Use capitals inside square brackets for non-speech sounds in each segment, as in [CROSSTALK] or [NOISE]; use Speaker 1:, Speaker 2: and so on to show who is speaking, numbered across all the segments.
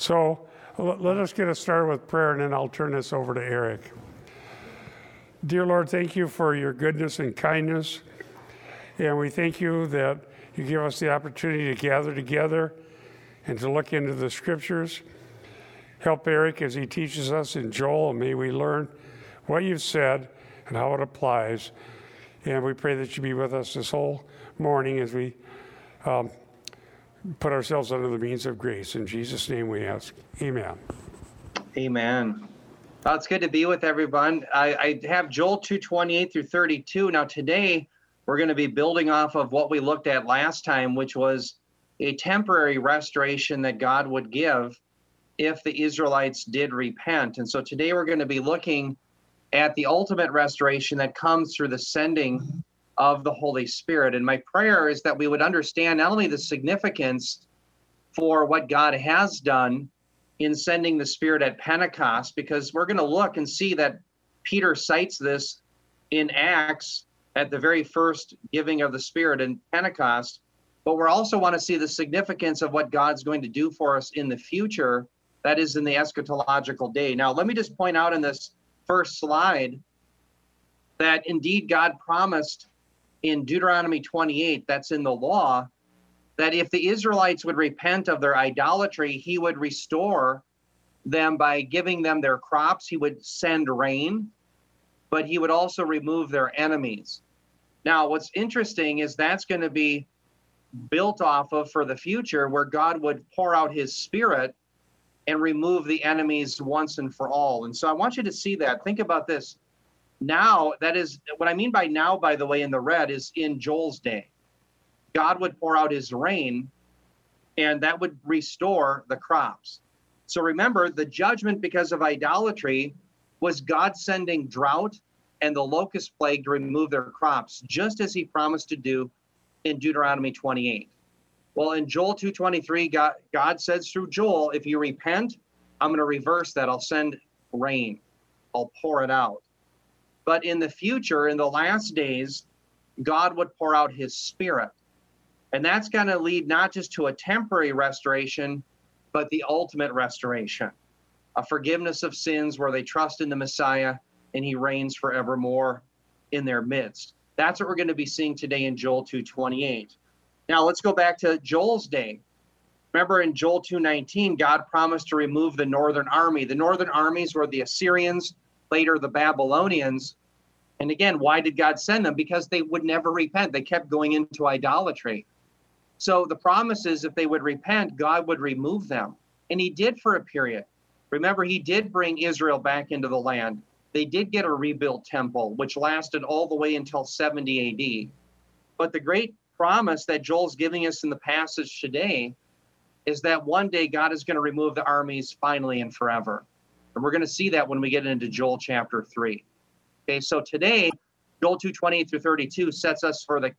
Speaker 1: So let us get us started with prayer, and then I'll turn this over to Eric. Dear Lord, thank you for your goodness and kindness. And we thank you that you give us the opportunity to gather together and to look into the scriptures. Help Eric as he teaches us in Joel, and may we learn what you've said and how it applies. And we pray that you be with us this whole morning as we um, put ourselves under the means of grace. In Jesus' name we ask. Amen.
Speaker 2: Amen. Well, it's good to be with everyone. I, I have Joel 228 through 32. Now, today we're going to be building off of what we looked at last time, which was a temporary restoration that God would give if the Israelites did repent. And so today we're going to be looking at the ultimate restoration that comes through the sending of the Holy Spirit. And my prayer is that we would understand not only the significance for what God has done in sending the Spirit at Pentecost, because we're going to look and see that Peter cites this in Acts at the very first giving of the Spirit in Pentecost. But we also want to see the significance of what God's going to do for us in the future, that is in the eschatological day. Now, let me just point out in this first slide that indeed God promised in Deuteronomy 28, that's in the law, that if the Israelites would repent of their idolatry, he would restore them by giving them their crops. He would send rain, but he would also remove their enemies. Now, what's interesting is that's going to be built off of for the future, where God would pour out his spirit and remove the enemies once and for all. And so I want you to see that. Think about this. Now, that is what I mean by now, by the way, in the red is in Joel's day. God would pour out his rain and that would restore the crops. So remember, the judgment because of idolatry was God sending drought and the locust plague to remove their crops, just as he promised to do in Deuteronomy 28. Well, in Joel 2:23, God, God says through Joel, if you repent, I'm going to reverse that. I'll send rain. I'll pour it out. But in the future, in the last days, God would pour out his spirit. And that's going to lead not just to a temporary restoration, but the ultimate restoration a forgiveness of sins where they trust in the Messiah and he reigns forevermore in their midst. That's what we're going to be seeing today in Joel 2:28. Now let's go back to Joel's day. Remember in Joel 2:19, God promised to remove the northern army. The northern armies were the Assyrians, later the Babylonians. And again, why did God send them? Because they would never repent. They kept going into idolatry. So the promise is if they would repent, God would remove them. And he did for a period. Remember, he did bring Israel back into the land. They did get a rebuilt temple, which lasted all the way until 70 AD. But the great promise that Joel's giving us in the passage today is that one day God is going to remove the armies finally and forever. And we're going to see that when we get into Joel chapter 3. Okay, so today, Joel 228 through 32 sets us for the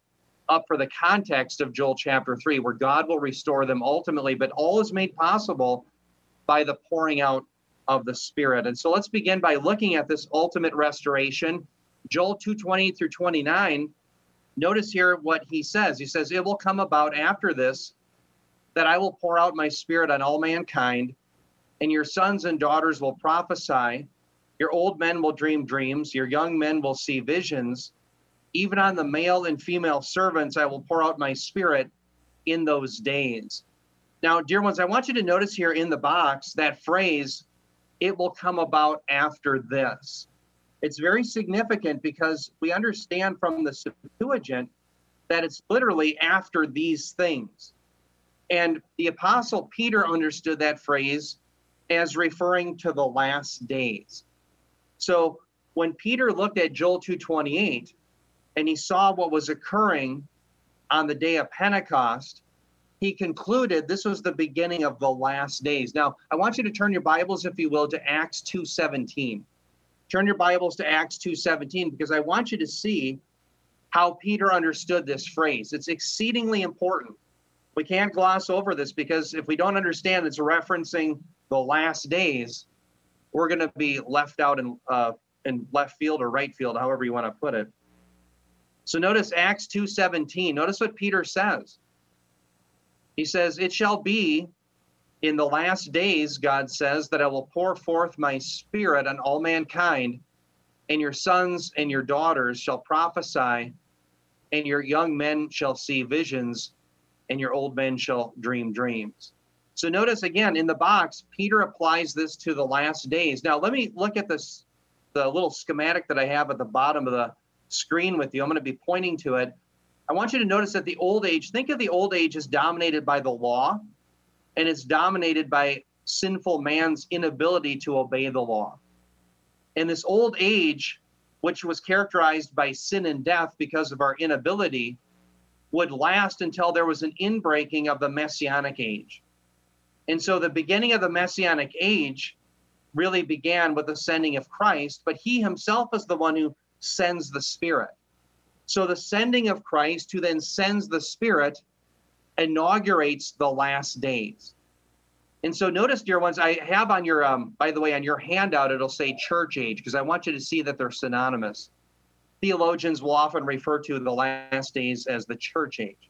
Speaker 2: up for the context of Joel chapter 3, where God will restore them ultimately, but all is made possible by the pouring out of the Spirit. And so let's begin by looking at this ultimate restoration. Joel 2:20 through 29. Notice here what he says. He says, It will come about after this that I will pour out my spirit on all mankind, and your sons and daughters will prophesy, your old men will dream dreams, your young men will see visions. Even on the male and female servants, I will pour out my spirit in those days. Now, dear ones, I want you to notice here in the box that phrase, it will come about after this. It's very significant because we understand from the Septuagint that it's literally after these things. And the Apostle Peter understood that phrase as referring to the last days. So when Peter looked at Joel 2:28 and he saw what was occurring on the day of Pentecost, he concluded this was the beginning of the last days. Now, I want you to turn your Bibles if you will to Acts 2:17. Turn your Bibles to Acts 2:17 because I want you to see how Peter understood this phrase. It's exceedingly important. We can't gloss over this because if we don't understand it's referencing the last days, we're going to be left out in uh, in left field or right field, however you want to put it. So notice Acts 2:17. Notice what Peter says. He says, "It shall be In the last days, God says that I will pour forth my spirit on all mankind, and your sons and your daughters shall prophesy, and your young men shall see visions, and your old men shall dream dreams. So notice again in the box, Peter applies this to the last days. Now let me look at this, the little schematic that I have at the bottom of the screen with you. I'm going to be pointing to it. I want you to notice that the old age, think of the old age as dominated by the law, and it's dominated by sinful man's inability to obey the law. And this old age, which was characterized by sin and death because of our inability, would last until there was an inbreaking of the messianic age. And so the beginning of the messianic age really began with the sending of Christ, but he himself is the one who sends the Spirit. So the sending of Christ, who then sends the Spirit, inaugurates the last days. And so notice, dear ones, I have on your, um, by the way, on your handout, it'll say church age, because I want you to see that they're synonymous. Theologians will often refer to the last days as the church age.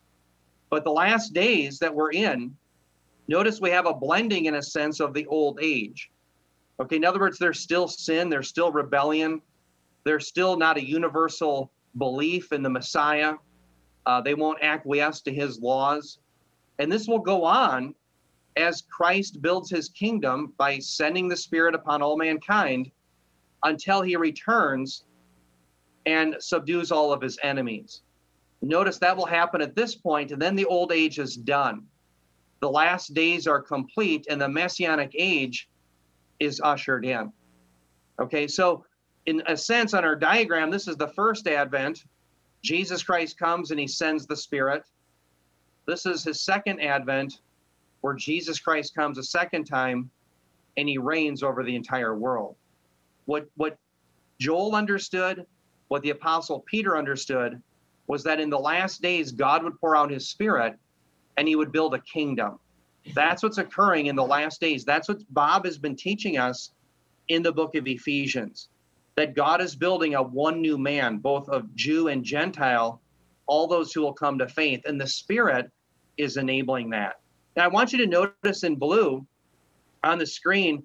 Speaker 2: But the last days that we're in, notice we have a blending in a sense of the old age. Okay, in other words, there's still sin, there's still rebellion, there's still not a universal belief in the Messiah. Uh, they won't acquiesce to his laws. And this will go on as Christ builds his kingdom by sending the Spirit upon all mankind until he returns and subdues all of his enemies. Notice that will happen at this point, and then the old age is done. The last days are complete, and the messianic age is ushered in. Okay, so in a sense, on our diagram, this is the first advent. Jesus Christ comes and he sends the Spirit. This is his second advent where Jesus Christ comes a second time and he reigns over the entire world. What what Joel understood, what the apostle Peter understood was that in the last days God would pour out his spirit and he would build a kingdom. That's what's occurring in the last days. That's what Bob has been teaching us in the book of Ephesians. That God is building a one new man, both of Jew and Gentile, all those who will come to faith. And the Spirit is enabling that. Now, I want you to notice in blue on the screen,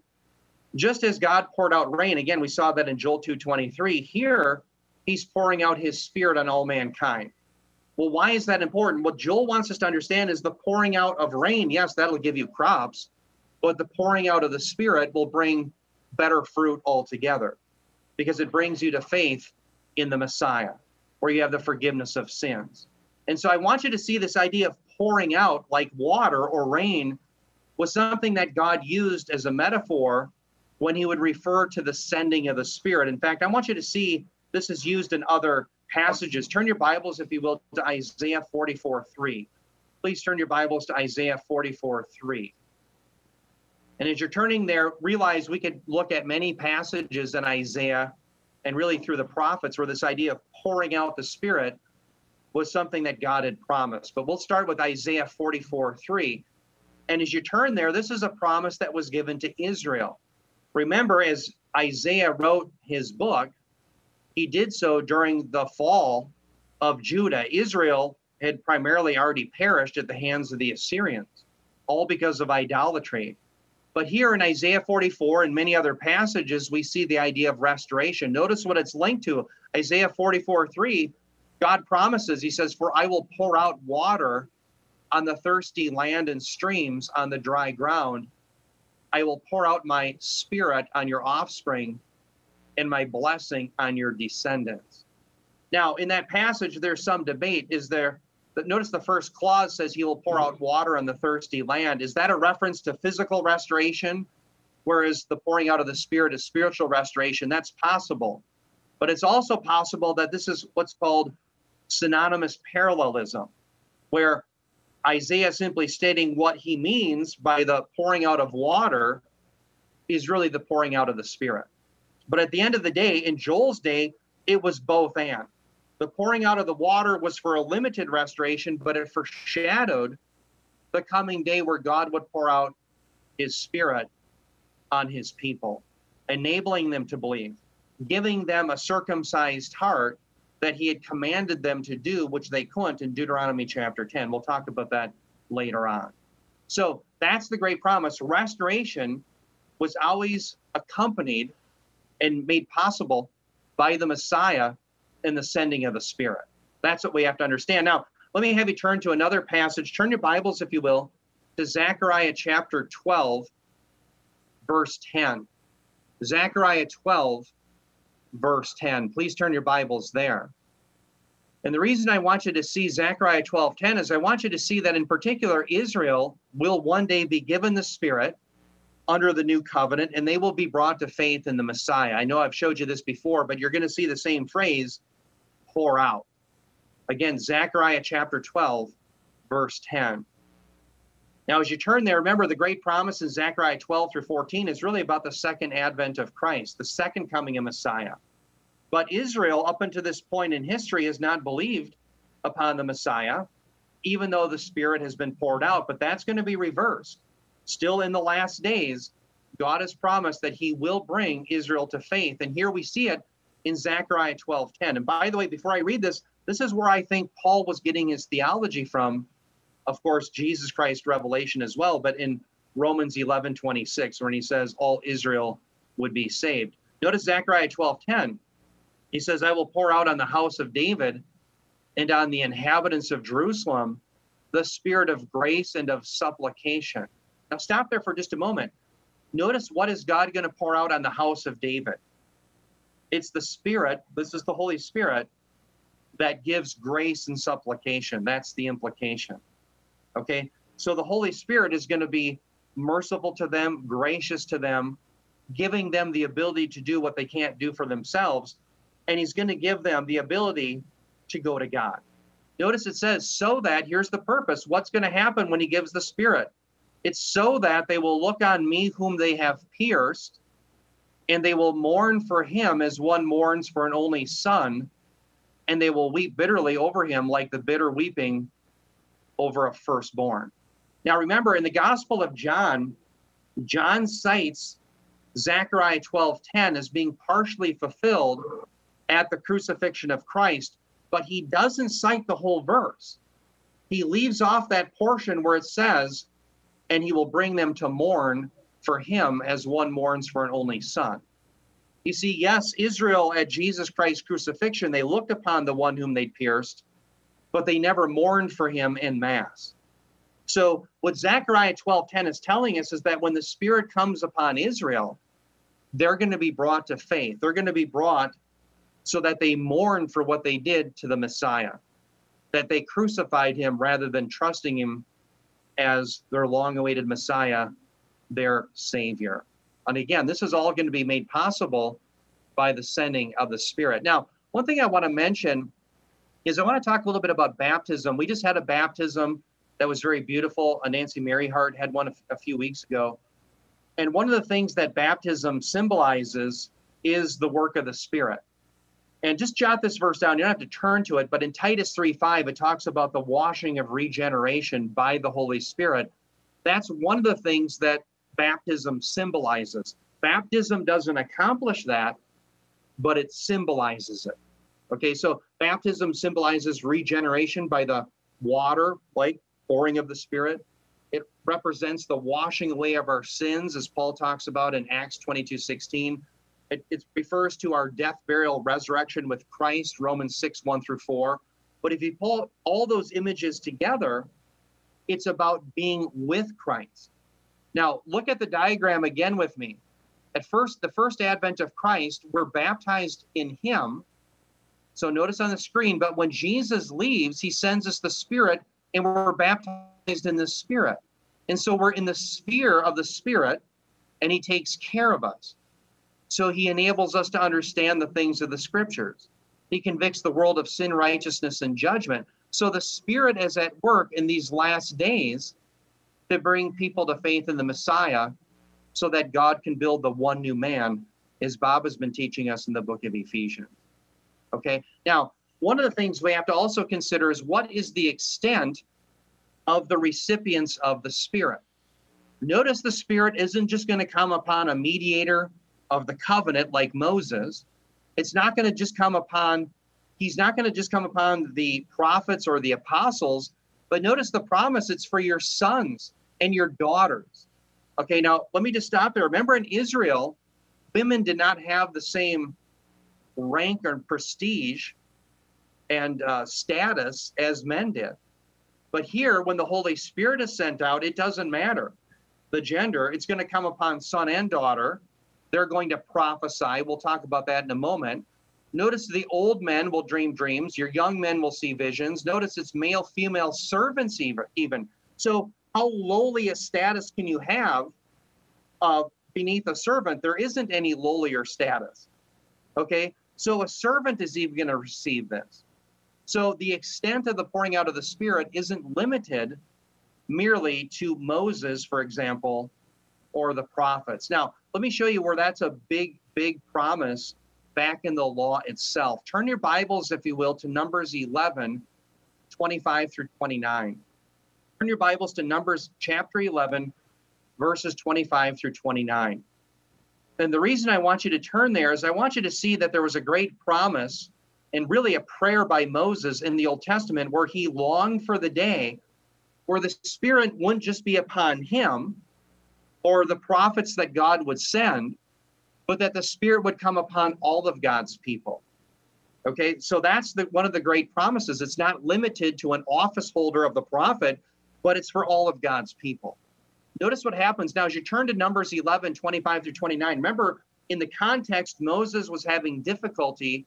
Speaker 2: just as God poured out rain, again, we saw that in Joel 2.23, here he's pouring out his spirit on all mankind. Well, why is that important? What Joel wants us to understand is the pouring out of rain, yes, that'll give you crops, but the pouring out of the spirit will bring better fruit altogether because it brings you to faith in the Messiah, where you have the forgiveness of sins. And so I want you to see this idea of pouring out like water or rain was something that God used as a metaphor when he would refer to the sending of the Spirit. In fact, I want you to see this is used in other passages. Turn your Bibles, if you will, to Isaiah 44 3. Please turn your Bibles to Isaiah 44 3. And as you're turning there, realize we could look at many passages in Isaiah and really through the prophets where this idea of pouring out the Spirit was something that God had promised. But we'll start with Isaiah 44 3. And as you turn there, this is a promise that was given to Israel. Remember, as Isaiah wrote his book, he did so during the fall of Judah. Israel had primarily already perished at the hands of the Assyrians, all because of idolatry. But here in Isaiah 44 and many other passages, we see the idea of restoration. Notice what it's linked to. Isaiah 44 3 God promises, He says, For I will pour out water on the thirsty land and streams on the dry ground. I will pour out my spirit on your offspring and my blessing on your descendants. Now, in that passage, there's some debate. Is there, notice the first clause says he will pour out water on the thirsty land. Is that a reference to physical restoration? Whereas the pouring out of the spirit is spiritual restoration. That's possible. But it's also possible that this is what's called synonymous parallelism, where Isaiah simply stating what he means by the pouring out of water is really the pouring out of the Spirit. But at the end of the day, in Joel's day, it was both and. The pouring out of the water was for a limited restoration, but it foreshadowed the coming day where God would pour out his Spirit on his people, enabling them to believe, giving them a circumcised heart that he had commanded them to do, which they couldn't in Deuteronomy chapter 10. We'll talk about that later on. So That's the great promise. Restoration was always accompanied and made possible by the Messiah and the sending of the Spirit. That's what we have to understand. Now, let me have you turn to another passage. Turn your Bibles, if you will, to Zechariah chapter 12, verse 10. Zechariah 12, verse 10. Please turn your Bibles there. And the reason I want you to see Zechariah 12, 10 is I want you to see that in particular, Israel will one day be given the Spirit under the new covenant and they will be brought to faith in the Messiah. I know I've showed you this before, but you're going to see the same phrase pour out. Again, Zechariah chapter 12, verse 10. Now, as you turn there, remember the great promise in Zechariah 12 through 14 is really about the second advent of Christ, the second coming of Messiah. But Israel, up until this point in history, has not believed upon the Messiah, even though the Spirit has been poured out. But that's going to be reversed. Still in the last days, God has promised that he will bring Israel to faith. And here we see it in Zechariah 12:10. And by the way, before I read this, this is where I think Paul was getting his theology from of course, Jesus Christ revelation as well, but in Romans 11:26 when he says all Israel would be saved. Notice Zechariah 12:10. He says, I will pour out on the house of David and on the inhabitants of Jerusalem the spirit of grace and of supplication. Now, stop there for just a moment. Notice what is God going to pour out on the house of David? It's the Spirit, this is the Holy Spirit, that gives grace and supplication. That's the implication. Okay. So the Holy Spirit is going to be merciful to them, gracious to them, giving them the ability to do what they can't do for themselves. And He's going to give them the ability to go to God. Notice it says, so that, here's the purpose. What's going to happen when He gives the Spirit? It's so that they will look on me whom they have pierced, and they will mourn for him as one mourns for an only son, and they will weep bitterly over him like the bitter weeping over a firstborn. Now, remember, in the Gospel of John, John cites Zechariah 12:10 as being partially fulfilled at the crucifixion of Christ, but he doesn't cite the whole verse. He leaves off that portion where it says, "And he will bring them to mourn for him as one mourns for an only son." You see, yes, Israel at Jesus Christ's crucifixion, they looked upon the one whom they pierced, but they never mourned for him in mass. So what Zechariah 12:10 is telling us is that when the Spirit comes upon Israel, they're going to be brought to faith. They're going to be brought so that they mourn for what they did to the Messiah, that they crucified him rather than trusting him as their long-awaited Messiah, their Savior. And again, this is all going to be made possible by the sending of the Spirit. Now, one thing I want to mention is I want to talk a little bit about baptism. We just had a baptism that was very beautiful. A Nancy Maryhart had one a few weeks ago. And one of the things that baptism symbolizes is the work of the Spirit. And just jot this verse down. You don't have to turn to it, but in Titus 3 5, it talks about the washing of regeneration by the Holy Spirit. That's one of the things that baptism symbolizes. Baptism doesn't accomplish that, but it symbolizes it. Okay, so baptism symbolizes regeneration by the water, like pouring of the Spirit. It represents the washing away of our sins, as Paul talks about in Acts 22 16. It, it refers to our death, burial, resurrection with Christ, Romans 6 1 through 4. But if you pull all those images together, it's about being with Christ. Now, look at the diagram again with me. At first, the first advent of Christ, we're baptized in Him so notice on the screen, but when Jesus leaves, he sends us the Spirit and we're baptized in the Spirit. And so we're in the sphere of the Spirit and he takes care of us. So he enables us to understand the things of the scriptures. He convicts the world of sin, righteousness, and judgment. So the Spirit is at work in these last days to bring people to faith in the Messiah so that God can build the one new man, as Bob has been teaching us in the book of Ephesians. Okay. Now, one of the things we have to also consider is what is the extent of the recipients of the Spirit. Notice the Spirit isn't just going to come upon a mediator of the covenant like Moses. It's not going to just come upon, he's not going to just come upon the prophets or the apostles, but notice the promise it's for your sons and your daughters. Okay, now let me just stop there. Remember in Israel, women did not have the same rank or prestige and uh, status as men did. But here, when the Holy Spirit is sent out, it doesn't matter the gender. It's going to come upon son and daughter. They're going to prophesy. We'll talk about that in a moment. Notice the old men will dream dreams. Your young men will see visions. Notice it's male, female servants even. So how lowly a status can you have uh, beneath a servant? There isn't any lowlier status. Okay, so a servant is even going to receive this. So the extent of the pouring out of the Spirit isn't limited merely to Moses, for example, or the prophets. Now, let me show you where that's a big, big promise back in the law itself. Turn your Bibles, if you will, to Numbers 11, 25 through 29. Turn your Bibles to Numbers chapter 11, verses 25 through 29. And the reason I want you to turn there is I want you to see that there was a great promise and really a prayer by Moses in the Old Testament where he longed for the day where the Spirit wouldn't just be upon him or the prophets that God would send, but that the Spirit would come upon all of God's people. Okay, so that's the, one of the great promises. It's not limited to an office holder of the prophet, but it's for all of God's people. Notice what happens now as you turn to Numbers 11, 25 through 29. Remember, in the context, Moses was having difficulty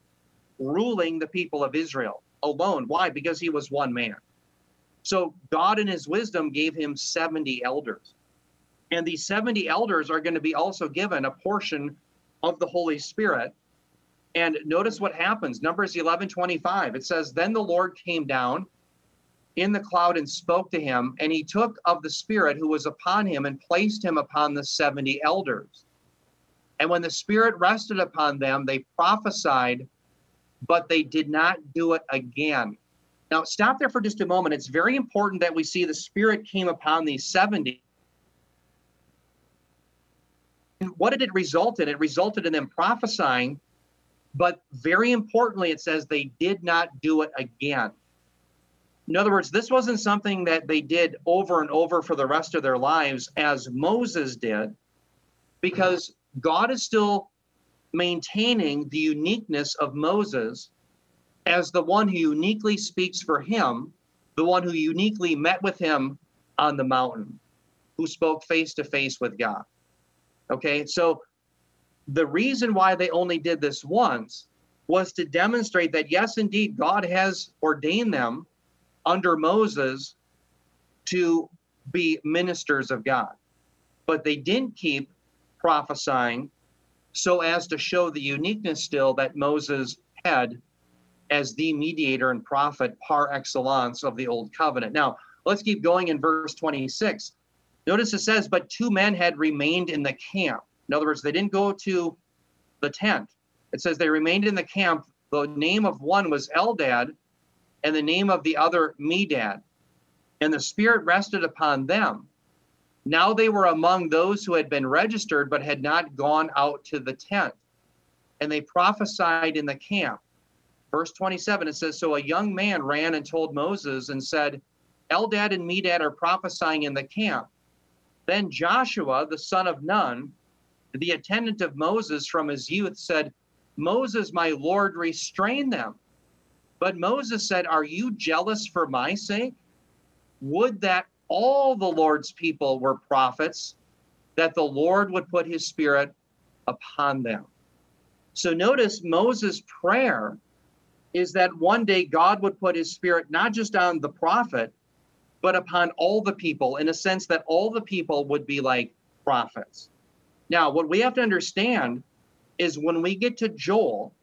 Speaker 2: ruling the people of Israel alone. Why? Because he was one man. So God, in his wisdom, gave him 70 elders. And these 70 elders are going to be also given a portion of the Holy Spirit. And notice what happens. Numbers 11 25. It says, Then the Lord came down in the cloud and spoke to him, and he took of the Spirit who was upon him and placed him upon the 70 elders. And when the Spirit rested upon them, they prophesied, but they did not do it again. Now, stop there for just a moment. It's very important that we see the Spirit came upon these 70. What did it result in? It resulted in them prophesying, but very importantly, it says they did not do it again. In other words, this wasn't something that they did over and over for the rest of their lives as Moses did, because God is still maintaining the uniqueness of Moses as the one who uniquely speaks for him, the one who uniquely met with him on the mountain, who spoke face to face with God. Okay, so the reason why they only did this once was to demonstrate that, yes, indeed, God has ordained them under Moses to be ministers of God. But they didn't keep prophesying so as to show the uniqueness still that Moses had as the mediator and prophet par excellence of the old covenant. Now, let's keep going in verse 26. Notice it says, But two men had remained in the camp. In other words, they didn't go to the tent. It says they remained in the camp. The name of one was Eldad, and the name of the other Medad. And the Spirit rested upon them. Now they were among those who had been registered but had not gone out to the tent. And they prophesied in the camp. Verse 27, it says, So a young man ran and told Moses and said, Eldad and Medad are prophesying in the camp. Then Joshua, the son of Nun, the attendant of Moses from his youth, said, Moses, my Lord, restrain them. But Moses said, Are you jealous for my sake? Would that all the Lord's people were prophets, that the Lord would put his spirit upon them. So notice Moses' prayer is that one day God would put his spirit not just on the prophet, but upon all the people in a sense that all the people would be like prophets. Now, what we have to understand is when we get to Joel,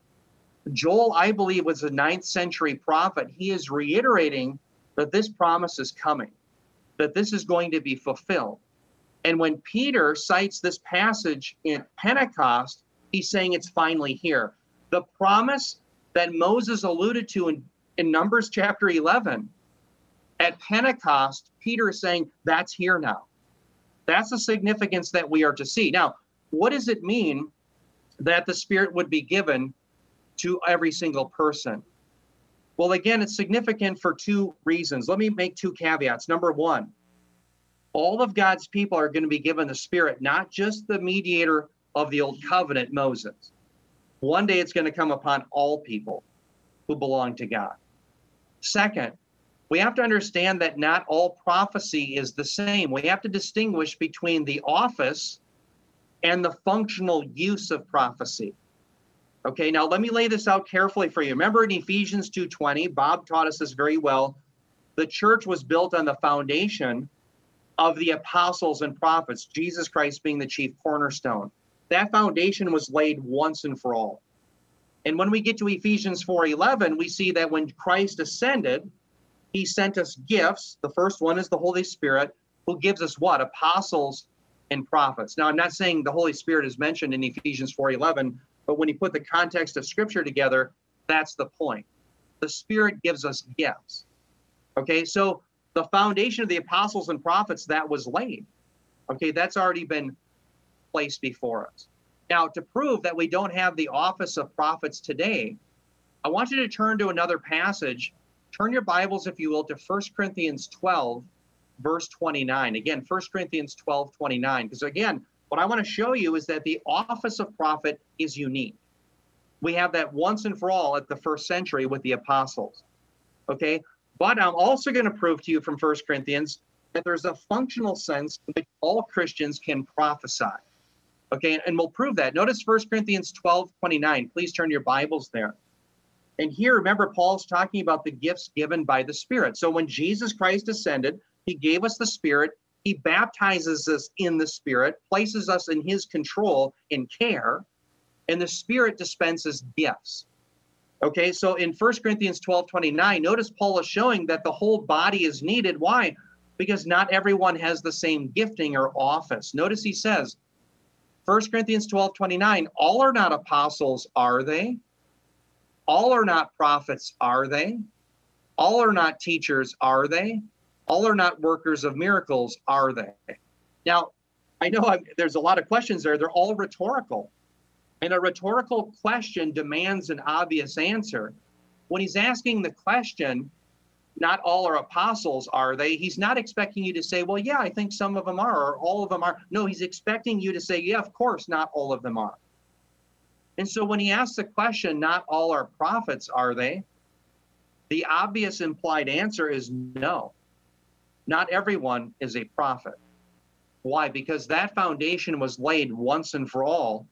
Speaker 2: Joel, I believe, was a ninth century prophet. He is reiterating that this promise is coming, that this is going to be fulfilled. And when Peter cites this passage in Pentecost, he's saying it's finally here. The promise that Moses alluded to in, in Numbers chapter 11. At Pentecost, Peter is saying, That's here now. That's the significance that we are to see. Now, what does it mean that the Spirit would be given to every single person? Well, again, it's significant for two reasons. Let me make two caveats. Number one, all of God's people are going to be given the Spirit, not just the mediator of the old covenant, Moses. One day it's going to come upon all people who belong to God. Second, we have to understand that not all prophecy is the same. We have to distinguish between the office and the functional use of prophecy. Okay, now let me lay this out carefully for you. Remember in Ephesians 2:20, Bob taught us this very well. The church was built on the foundation of the apostles and prophets, Jesus Christ being the chief cornerstone. That foundation was laid once and for all. And when we get to Ephesians 4:11, we see that when Christ ascended, he sent us gifts. The first one is the Holy Spirit, who gives us what? Apostles and prophets. Now, I'm not saying the Holy Spirit is mentioned in Ephesians 4:11, but when you put the context of scripture together, that's the point. The Spirit gives us gifts. Okay, so the foundation of the apostles and prophets that was laid. Okay, that's already been placed before us. Now, to prove that we don't have the office of prophets today, I want you to turn to another passage. Turn your Bibles, if you will, to 1 Corinthians 12, verse 29. Again, 1 Corinthians 12, 29. Because again, what I want to show you is that the office of prophet is unique. We have that once and for all at the first century with the apostles. Okay, but I'm also going to prove to you from 1 Corinthians that there's a functional sense in which all Christians can prophesy. Okay, and we'll prove that. Notice 1 Corinthians 12 29. Please turn your Bibles there. And here, remember, Paul's talking about the gifts given by the Spirit. So when Jesus Christ ascended, he gave us the Spirit. He baptizes us in the Spirit, places us in his control and care, and the Spirit dispenses gifts. Okay, so in 1 Corinthians 12 29, notice Paul is showing that the whole body is needed. Why? Because not everyone has the same gifting or office. Notice he says, 1 Corinthians 12 29, all are not apostles, are they? All are not prophets, are they? All are not teachers, are they? All are not workers of miracles, are they? Now, I know I'm, there's a lot of questions there. They're all rhetorical. And a rhetorical question demands an obvious answer. When he's asking the question, not all are apostles, are they? He's not expecting you to say, well, yeah, I think some of them are, or all of them are. No, he's expecting you to say, yeah, of course, not all of them are. And so when he asks the question, not all are prophets, are they? The obvious implied answer is no. Not everyone is a prophet. Why? Because that foundation was laid once and for all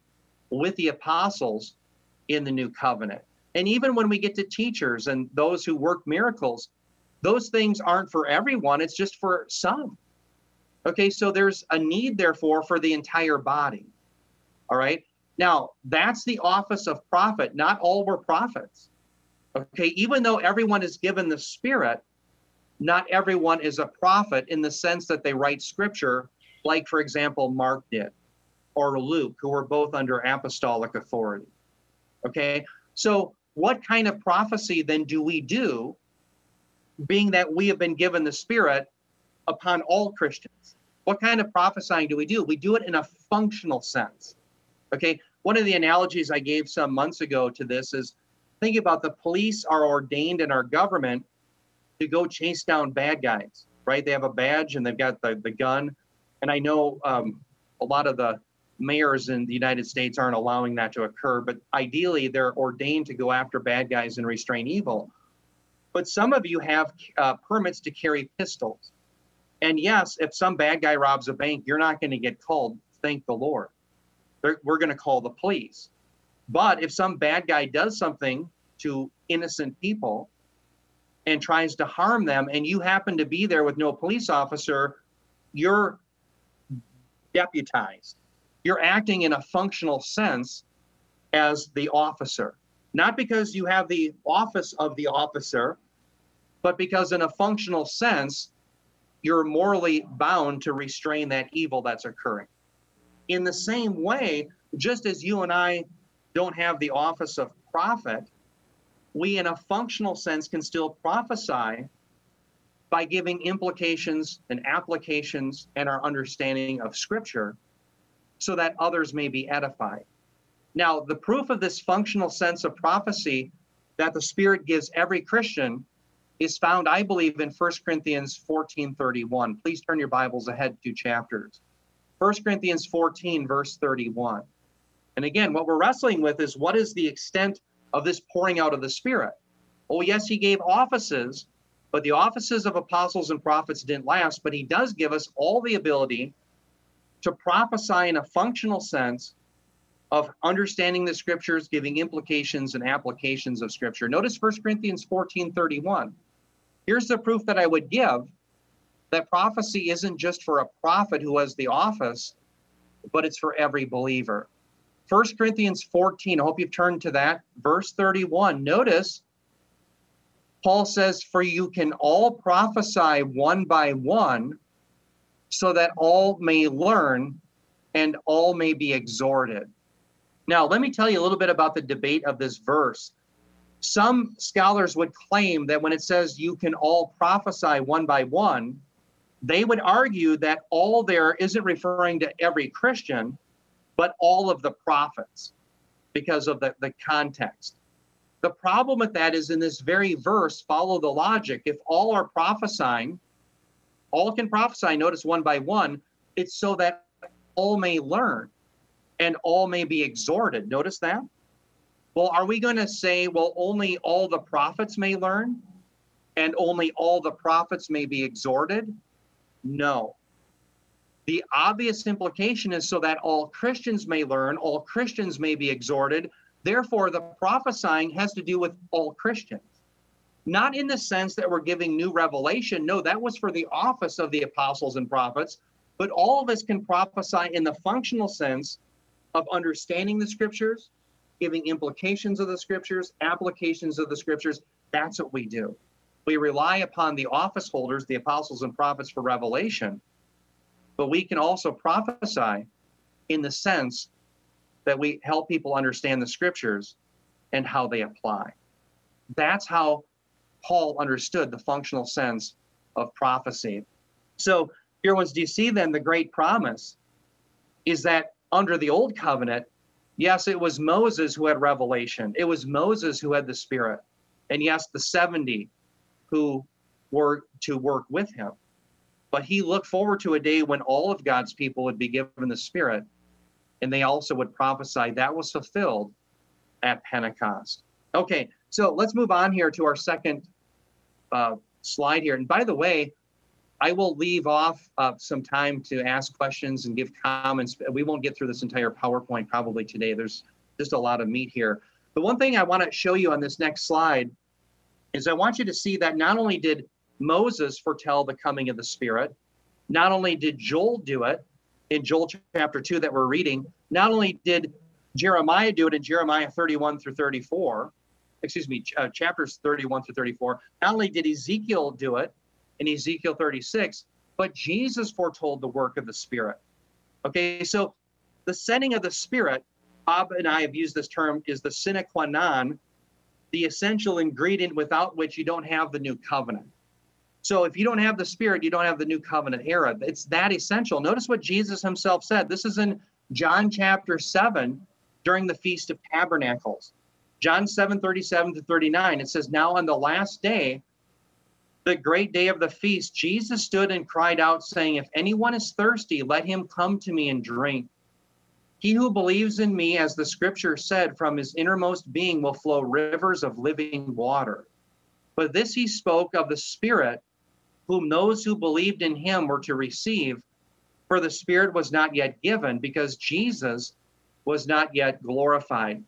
Speaker 2: with the apostles in the new covenant. And even when we get to teachers and those who work miracles, those things aren't for everyone, it's just for some. Okay, so there's a need, therefore, for the entire body. All right. Now, that's the office of prophet. Not all were prophets. Okay, even though everyone is given the Spirit, not everyone is a prophet in the sense that they write scripture, like, for example, Mark did or Luke, who were both under apostolic authority. Okay, so what kind of prophecy then do we do, being that we have been given the Spirit upon all Christians? What kind of prophesying do we do? We do it in a functional sense. Okay, one of the analogies I gave some months ago to this is think about the police are ordained in our government to go chase down bad guys, right? They have a badge and they've got the, the gun. And I know um, a lot of the mayors in the United States aren't allowing that to occur, but ideally they're ordained to go after bad guys and restrain evil. But some of you have uh, permits to carry pistols. And yes, if some bad guy robs a bank, you're not going to get called, thank the Lord. We're going to call the police. But if some bad guy does something to innocent people and tries to harm them, and you happen to be there with no police officer, you're deputized you're acting in a functional sense as the officer, not because you have the office of the officer, but because in a functional sense, you're morally bound to restrain that evil that's occurring. In the same way, just as you and I don't have the office of prophet, we in a functional sense can still prophesy by giving implications and applications and our understanding of scripture so that others may be edified. Now, the proof of this functional sense of prophecy that the Spirit gives every Christian is found, I believe, in 1 Corinthians 14 31. Please turn your Bibles ahead two chapters. 1 Corinthians 14, verse 31. And again, what we're wrestling with is what is the extent of this pouring out of the Spirit? Oh, yes, he gave offices, but the offices of apostles and prophets didn't last. But he does give us all the ability to prophesy in a functional sense of understanding the scriptures, giving implications and applications of scripture. Notice 1 Corinthians 14 31. Here's the proof that I would give that prophecy isn't just for a prophet who has the office, but it's for every believer. 1 Corinthians 14, I hope you've turned to that, verse 31. Notice Paul says, For you can all prophesy one by one, so that all may learn and all may be exhorted. Now, let me tell you a little bit about the debate of this verse. Some scholars would claim that when it says you can all prophesy one by one, they would argue that all there isn't referring to every Christian, but all of the prophets because of the, the context. The problem with that is in this very verse, follow the logic. If all are prophesying, all can prophesy, notice one by one, it's so that all may learn and all may be exhorted. Notice that? Well, are we going to say, well, only all the prophets may learn and only all the prophets may be exhorted? No. The obvious implication is so that all Christians may learn, all Christians may be exhorted. Therefore, the prophesying has to do with all Christians. Not in the sense that we're giving new revelation. No, that was for the office of the apostles and prophets. But all of us can prophesy in the functional sense of understanding the scriptures, giving implications of the scriptures, applications of the scriptures. That's what we do. We rely upon the office holders, the apostles and prophets, for revelation, but we can also prophesy in the sense that we help people understand the scriptures and how they apply. That's how Paul understood the functional sense of prophecy. So, dear ones, do you see then the great promise is that under the old covenant, yes, it was Moses who had revelation, it was Moses who had the Spirit. And yes, the 70 who were to work with him. But he looked forward to a day when all of God's people would be given the Spirit, and they also would prophesy. That was fulfilled at Pentecost. Okay, so let's move on here to our second uh, slide here. And by the way, I will leave off uh, some time to ask questions and give comments. We won't get through this entire PowerPoint probably today. There's just a lot of meat here. The one thing I want to show you on this next slide is I want you to see that not only did Moses foretell the coming of the Spirit, not only did Joel do it in Joel chapter 2 that we're reading, not only did Jeremiah do it in Jeremiah 31 through 34, excuse me, uh, chapters 31 through 34, not only did Ezekiel do it in Ezekiel 36, but Jesus foretold the work of the Spirit. Okay, so the sending of the Spirit, Bob and I have used this term, is the sine qua non, the essential ingredient without which you don't have the new covenant. So if you don't have the Spirit, you don't have the new covenant era. It's that essential. Notice what Jesus himself said. This is in John chapter 7 during the Feast of Tabernacles. John 7 37 to 39. It says, Now on the last day, the great day of the feast, Jesus stood and cried out, saying, If anyone is thirsty, let him come to me and drink. He who believes in me, as the scripture said, from his innermost being will flow rivers of living water. But this he spoke of the Spirit, whom those who believed in him were to receive, for the Spirit was not yet given, because Jesus was not yet glorified.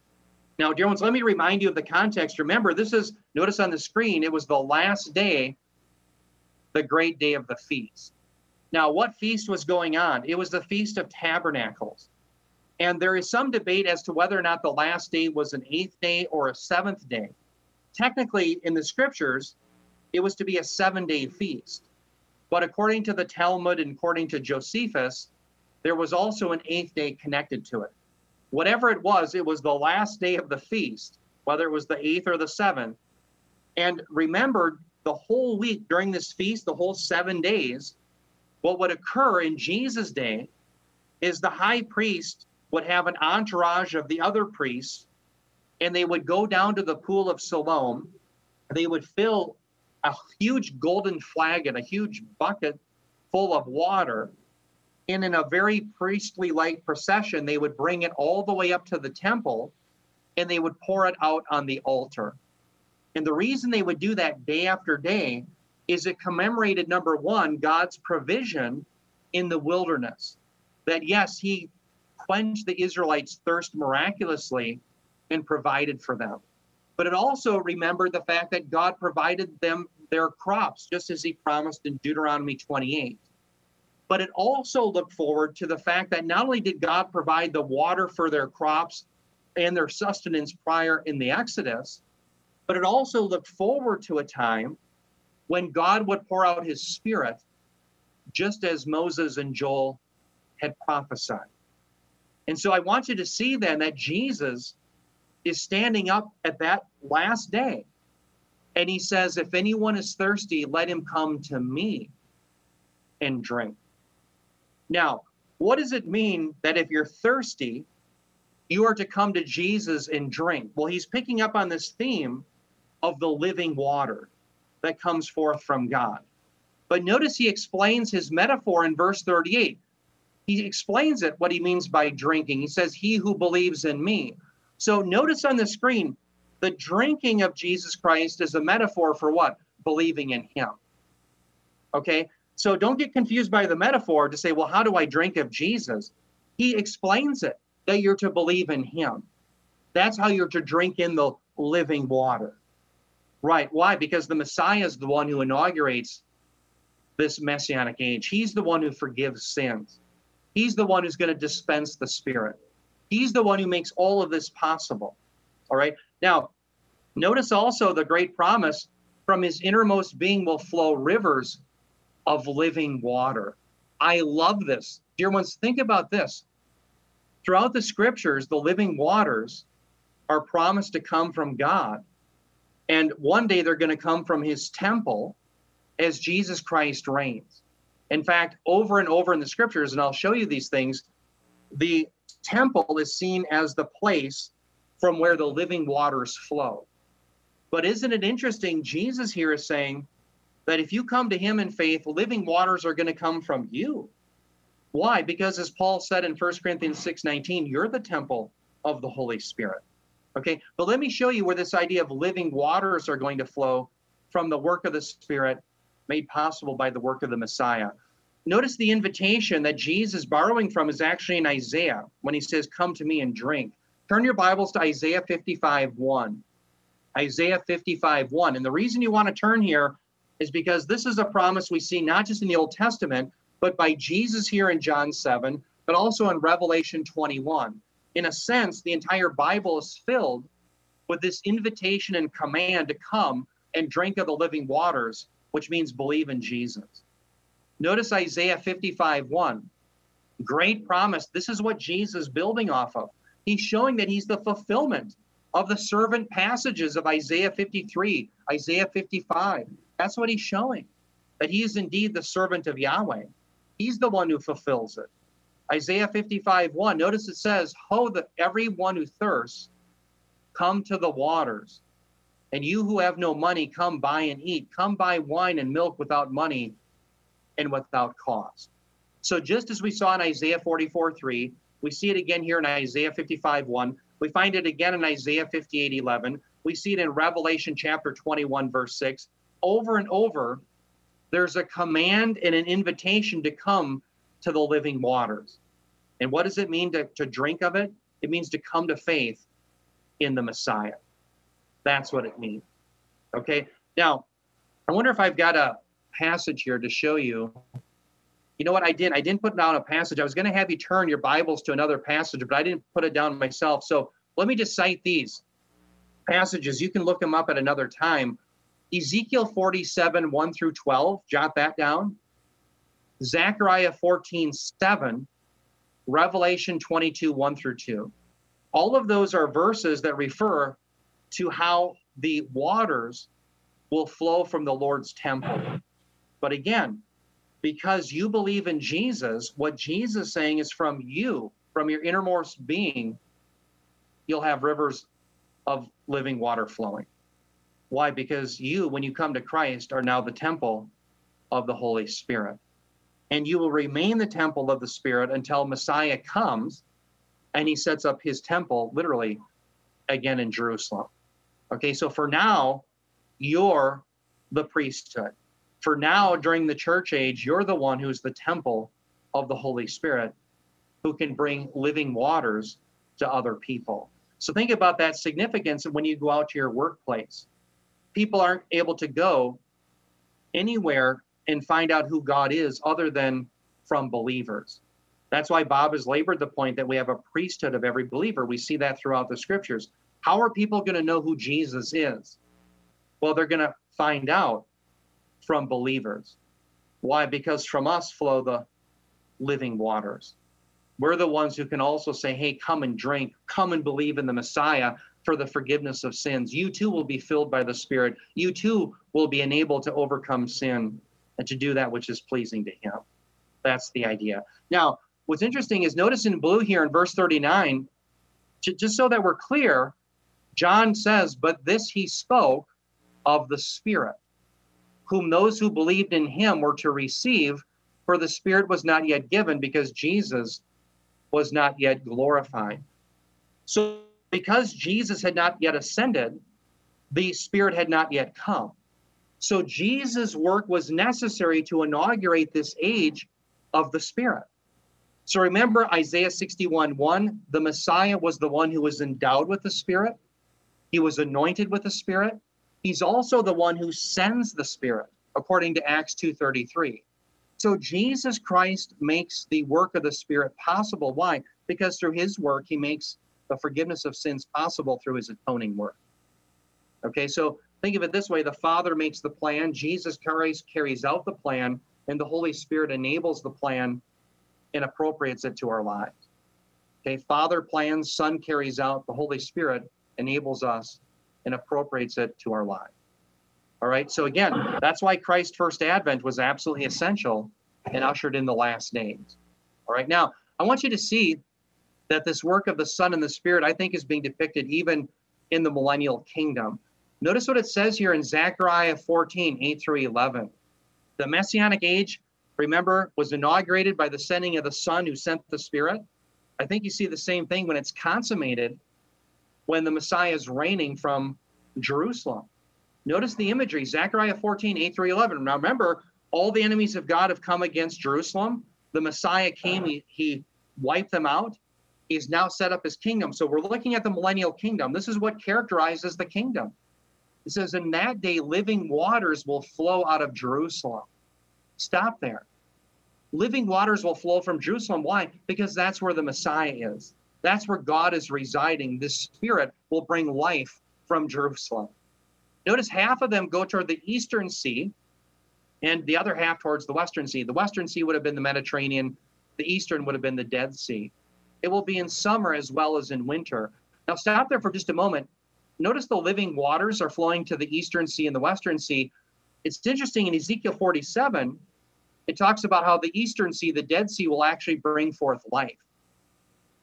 Speaker 2: Now, dear ones, let me remind you of the context. Remember, this is, notice on the screen, it was the last day the great day of the feast. Now, what feast was going on? It was the Feast of Tabernacles. And there is some debate as to whether or not the last day was an eighth day or a seventh day. Technically, in the scriptures, it was to be a seven day feast. But according to the Talmud and according to Josephus, there was also an eighth day connected to it. Whatever it was, it was the last day of the feast, whether it was the eighth or the seventh. And remember, the whole week during this feast, the whole seven days, what would occur in Jesus' day is the high priest would have an entourage of the other priests, and they would go down to the pool of Siloam. They would fill a huge golden flagon, a huge bucket full of water. And in a very priestly like procession, they would bring it all the way up to the temple and they would pour it out on the altar. And the reason they would do that day after day is it commemorated number one, God's provision in the wilderness. That yes, He quenched the Israelites' thirst miraculously and provided for them. But it also remembered the fact that God provided them their crops, just as He promised in Deuteronomy 28. But it also looked forward to the fact that not only did God provide the water for their crops and their sustenance prior in the Exodus, but it also looked forward to a time when God would pour out his spirit, just as Moses and Joel had prophesied. And so I want you to see then that Jesus is standing up at that last day. And he says, If anyone is thirsty, let him come to me and drink. Now, what does it mean that if you're thirsty, you are to come to Jesus and drink? Well, he's picking up on this theme of the living water that comes forth from God. But notice he explains his metaphor in verse 38. He explains it what he means by drinking. He says, He who believes in me. So notice on the screen, the drinking of Jesus Christ is a metaphor for what? Believing in him. Okay, so don't get confused by the metaphor to say, well, how do I drink of Jesus? He explains it that you're to believe in him. That's how you're to drink in the living water. Right. Why? Because the Messiah is the one who inaugurates this messianic age. He's the one who forgives sins. He's the one who's going to dispense the Spirit. He's the one who makes all of this possible. All right. Now, notice also the great promise from his innermost being will flow rivers of living water. I love this. Dear ones, think about this. Throughout the scriptures, the living waters are promised to come from God. And one day they're going to come from his temple as Jesus Christ reigns. In fact, over and over in the scriptures, and I'll show you these things, the temple is seen as the place from where the living waters flow. But isn't it interesting? Jesus here is saying that if you come to him in faith, living waters are going to come from you. Why? Because as Paul said in 1 Corinthians 6:19, you're the temple of the Holy Spirit. Okay, but let me show you where this idea of living waters are going to flow from the work of the Spirit made possible by the work of the Messiah. Notice the invitation that Jesus borrowing from is actually in Isaiah when he says, Come to me and drink. Turn your Bibles to Isaiah 55 1. Isaiah 55 1. And the reason you want to turn here is because this is a promise we see not just in the Old Testament, but by Jesus here in John 7, but also in Revelation 21. In a sense, the entire Bible is filled with this invitation and command to come and drink of the living waters, which means believe in Jesus. Notice Isaiah 55 1. Great promise. This is what Jesus is building off of. He's showing that he's the fulfillment of the servant passages of Isaiah 53, Isaiah 55. That's what he's showing, that he is indeed the servant of Yahweh. He's the one who fulfills it. Isaiah 55, 1. Notice it says, Ho, that everyone who thirsts, come to the waters. And you who have no money, come buy and eat. Come buy wine and milk without money and without cost. So just as we saw in Isaiah 44, 3, we see it again here in Isaiah 55, 1. We find it again in Isaiah 58, 11. We see it in Revelation chapter 21, verse 6. Over and over, there's a command and an invitation to come to the living waters. And what does it mean to, to drink of it? It means to come to faith in the Messiah. That's what it means. Okay. Now, I wonder if I've got a passage here to show you. You know what I did? I didn't put down a passage. I was going to have you turn your Bibles to another passage, but I didn't put it down myself. So let me just cite these passages. You can look them up at another time. Ezekiel 47, 1 through 12, jot that down. Zechariah 14, 7, Revelation 22, 1 through 2. All of those are verses that refer to how the waters will flow from the Lord's temple. But again, because you believe in Jesus, what Jesus is saying is from you, from your innermost being, you'll have rivers of living water flowing. Why? Because you, when you come to Christ, are now the temple of the Holy Spirit. And you will remain the temple of the Spirit until Messiah comes and he sets up his temple, literally, again in Jerusalem. Okay, so for now, you're the priesthood. For now, during the church age, you're the one who's the temple of the Holy Spirit who can bring living waters to other people. So think about that significance when you go out to your workplace. People aren't able to go anywhere and find out who God is other than from believers. That's why Bob has labored the point that we have a priesthood of every believer. We see that throughout the scriptures. How are people going to know who Jesus is? Well, they're going to find out from believers. Why? Because from us flow the living waters. We're the ones who can also say, hey, come and drink, come and believe in the Messiah for the forgiveness of sins. You too will be filled by the Spirit. You too will be enabled to overcome sin and to do that which is pleasing to Him. That's the idea. Now, what's interesting is notice in blue here in verse 39, just so that we're clear, John says, But this he spoke of the Spirit, whom those who believed in him were to receive, for the Spirit was not yet given because Jesus was not yet glorified. So, because Jesus had not yet ascended, the Spirit had not yet come. So, Jesus' work was necessary to inaugurate this age of the Spirit. So, remember Isaiah 61 1 the Messiah was the one who was endowed with the Spirit, he was anointed with the Spirit. He's also the one who sends the Spirit, according to Acts 2:33. So Jesus Christ makes the work of the Spirit possible. Why? Because through his work, he makes the forgiveness of sins possible through his atoning work. Okay, so think of it this way the Father makes the plan, Jesus Christ carries out the plan, and the Holy Spirit enables the plan and appropriates it to our lives. Okay, Father plans, Son carries out, the Holy Spirit enables us and appropriates it to our lives. All right. So again, that's why Christ's first advent was absolutely essential and ushered in the last days. All right. Now, I want you to see that this work of the Son and the Spirit, I think, is being depicted even in the millennial kingdom. Notice what it says here in Zechariah 14, 8 through 11. The messianic age, remember, was inaugurated by the sending of the Son who sent the Spirit. I think you see the same thing when it's consummated when the Messiah is reigning from Jerusalem. Notice the imagery, Zechariah 14, 8 through 11. Now remember, all the enemies of God have come against Jerusalem. The Messiah came, he, he wiped them out. He's now set up his kingdom. So we're looking at the millennial kingdom. This is what characterizes the kingdom. It says, In that day, living waters will flow out of Jerusalem. Stop there. Living waters will flow from Jerusalem. Why? Because that's where the Messiah is. That's where God is residing. This Spirit will bring life from Jerusalem. Notice half of them go toward the eastern sea and the other half towards the western sea. The western sea would have been the Mediterranean, the eastern would have been the Dead Sea. It will be in summer as well as in winter. Now, stop there for just a moment. Notice the living waters are flowing to the eastern sea and the western sea. It's interesting in Ezekiel 47, it talks about how the eastern sea, the Dead Sea, will actually bring forth life.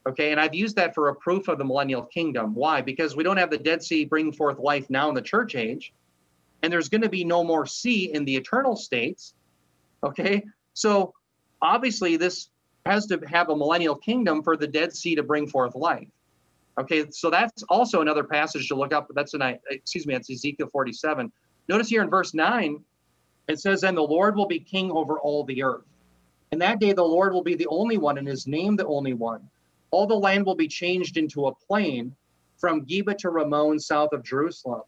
Speaker 2: Okay, and I've used that for a proof of the millennial kingdom. Why? Because we don't have the Dead Sea bringing forth life now in the church age, and there's going to be no more sea in the eternal states. Okay, so obviously this has to have a millennial kingdom for the Dead Sea to bring forth life. Okay, so that's also another passage to look up. That's an excuse me, that's Ezekiel 47. Notice here in verse 9, it says, And the Lord will be king over all the earth. And that day the Lord will be the only one, and his name the only one all the land will be changed into a plain from Geba to Rimmon, south of Jerusalem.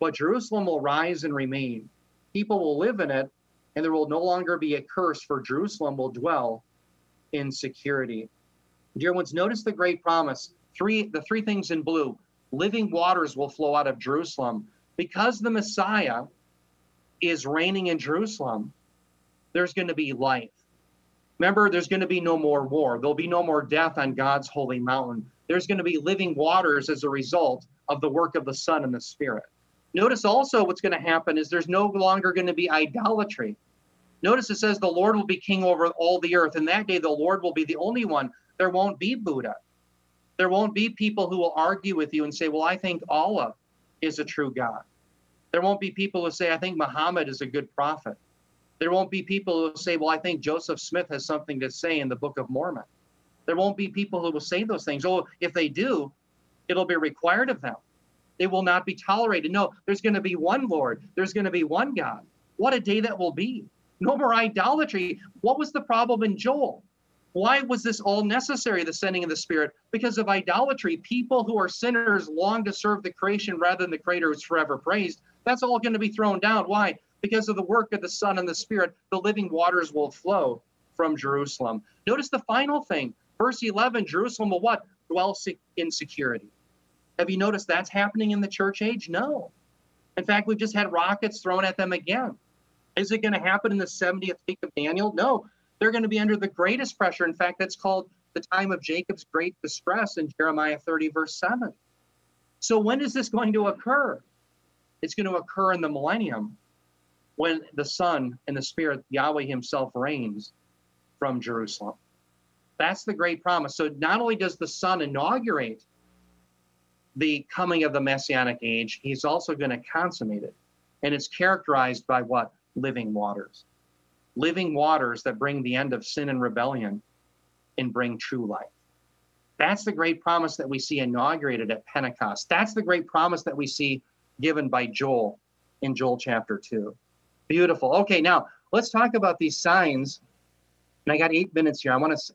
Speaker 2: But Jerusalem will rise and remain. People will live in it, and there will no longer be a curse, for Jerusalem will dwell in security. Dear ones, notice the great promise. Three, the three things in blue. Living waters will flow out of Jerusalem. Because the Messiah is reigning in Jerusalem, there's going to be life. Remember, there's going to be no more war. There'll be no more death on God's holy mountain. There's going to be living waters as a result of the work of the Son and the Spirit. Notice also what's going to happen is there's no longer going to be idolatry. Notice it says the Lord will be king over all the earth. And that day, the Lord will be the only one. There won't be Buddha. There won't be people who will argue with you and say, well, I think Allah is a true God. There won't be people who say, I think Muhammad is a good prophet. There won't be people who say, Well, I think Joseph Smith has something to say in the Book of Mormon. There won't be people who will say those things. Oh, if they do, it'll be required of them. They will not be tolerated. No, there's going to be one Lord, there's going to be one God. What a day that will be. No more idolatry. What was the problem in Joel? Why was this all necessary, the sending of the Spirit? Because of idolatry. People who are sinners long to serve the creation rather than the Creator who's forever praised. That's all going to be thrown down. Why? Because of the work of the Son and the Spirit, the living waters will flow from Jerusalem. Notice the final thing. Verse 11 Jerusalem will what? Dwell in security. Have you noticed that's happening in the church age? No. In fact, we've just had rockets thrown at them again. Is it going to happen in the 70th week of Daniel? No. They're going to be under the greatest pressure. In fact, that's called the time of Jacob's great distress in Jeremiah 30, verse 7. So, when is this going to occur? It's going to occur in the millennium when the Son and the Spirit, Yahweh Himself, reigns from Jerusalem. That's the great promise. So, not only does the Son inaugurate the coming of the Messianic age, He's also going to consummate it. And it's characterized by what? Living waters living waters that bring the end of sin and rebellion and bring true life. That's the great promise that we see inaugurated at Pentecost. That's the great promise that we see given by Joel in Joel chapter 2. Beautiful. Okay, now let's talk about these signs. And I got eight minutes here. I want to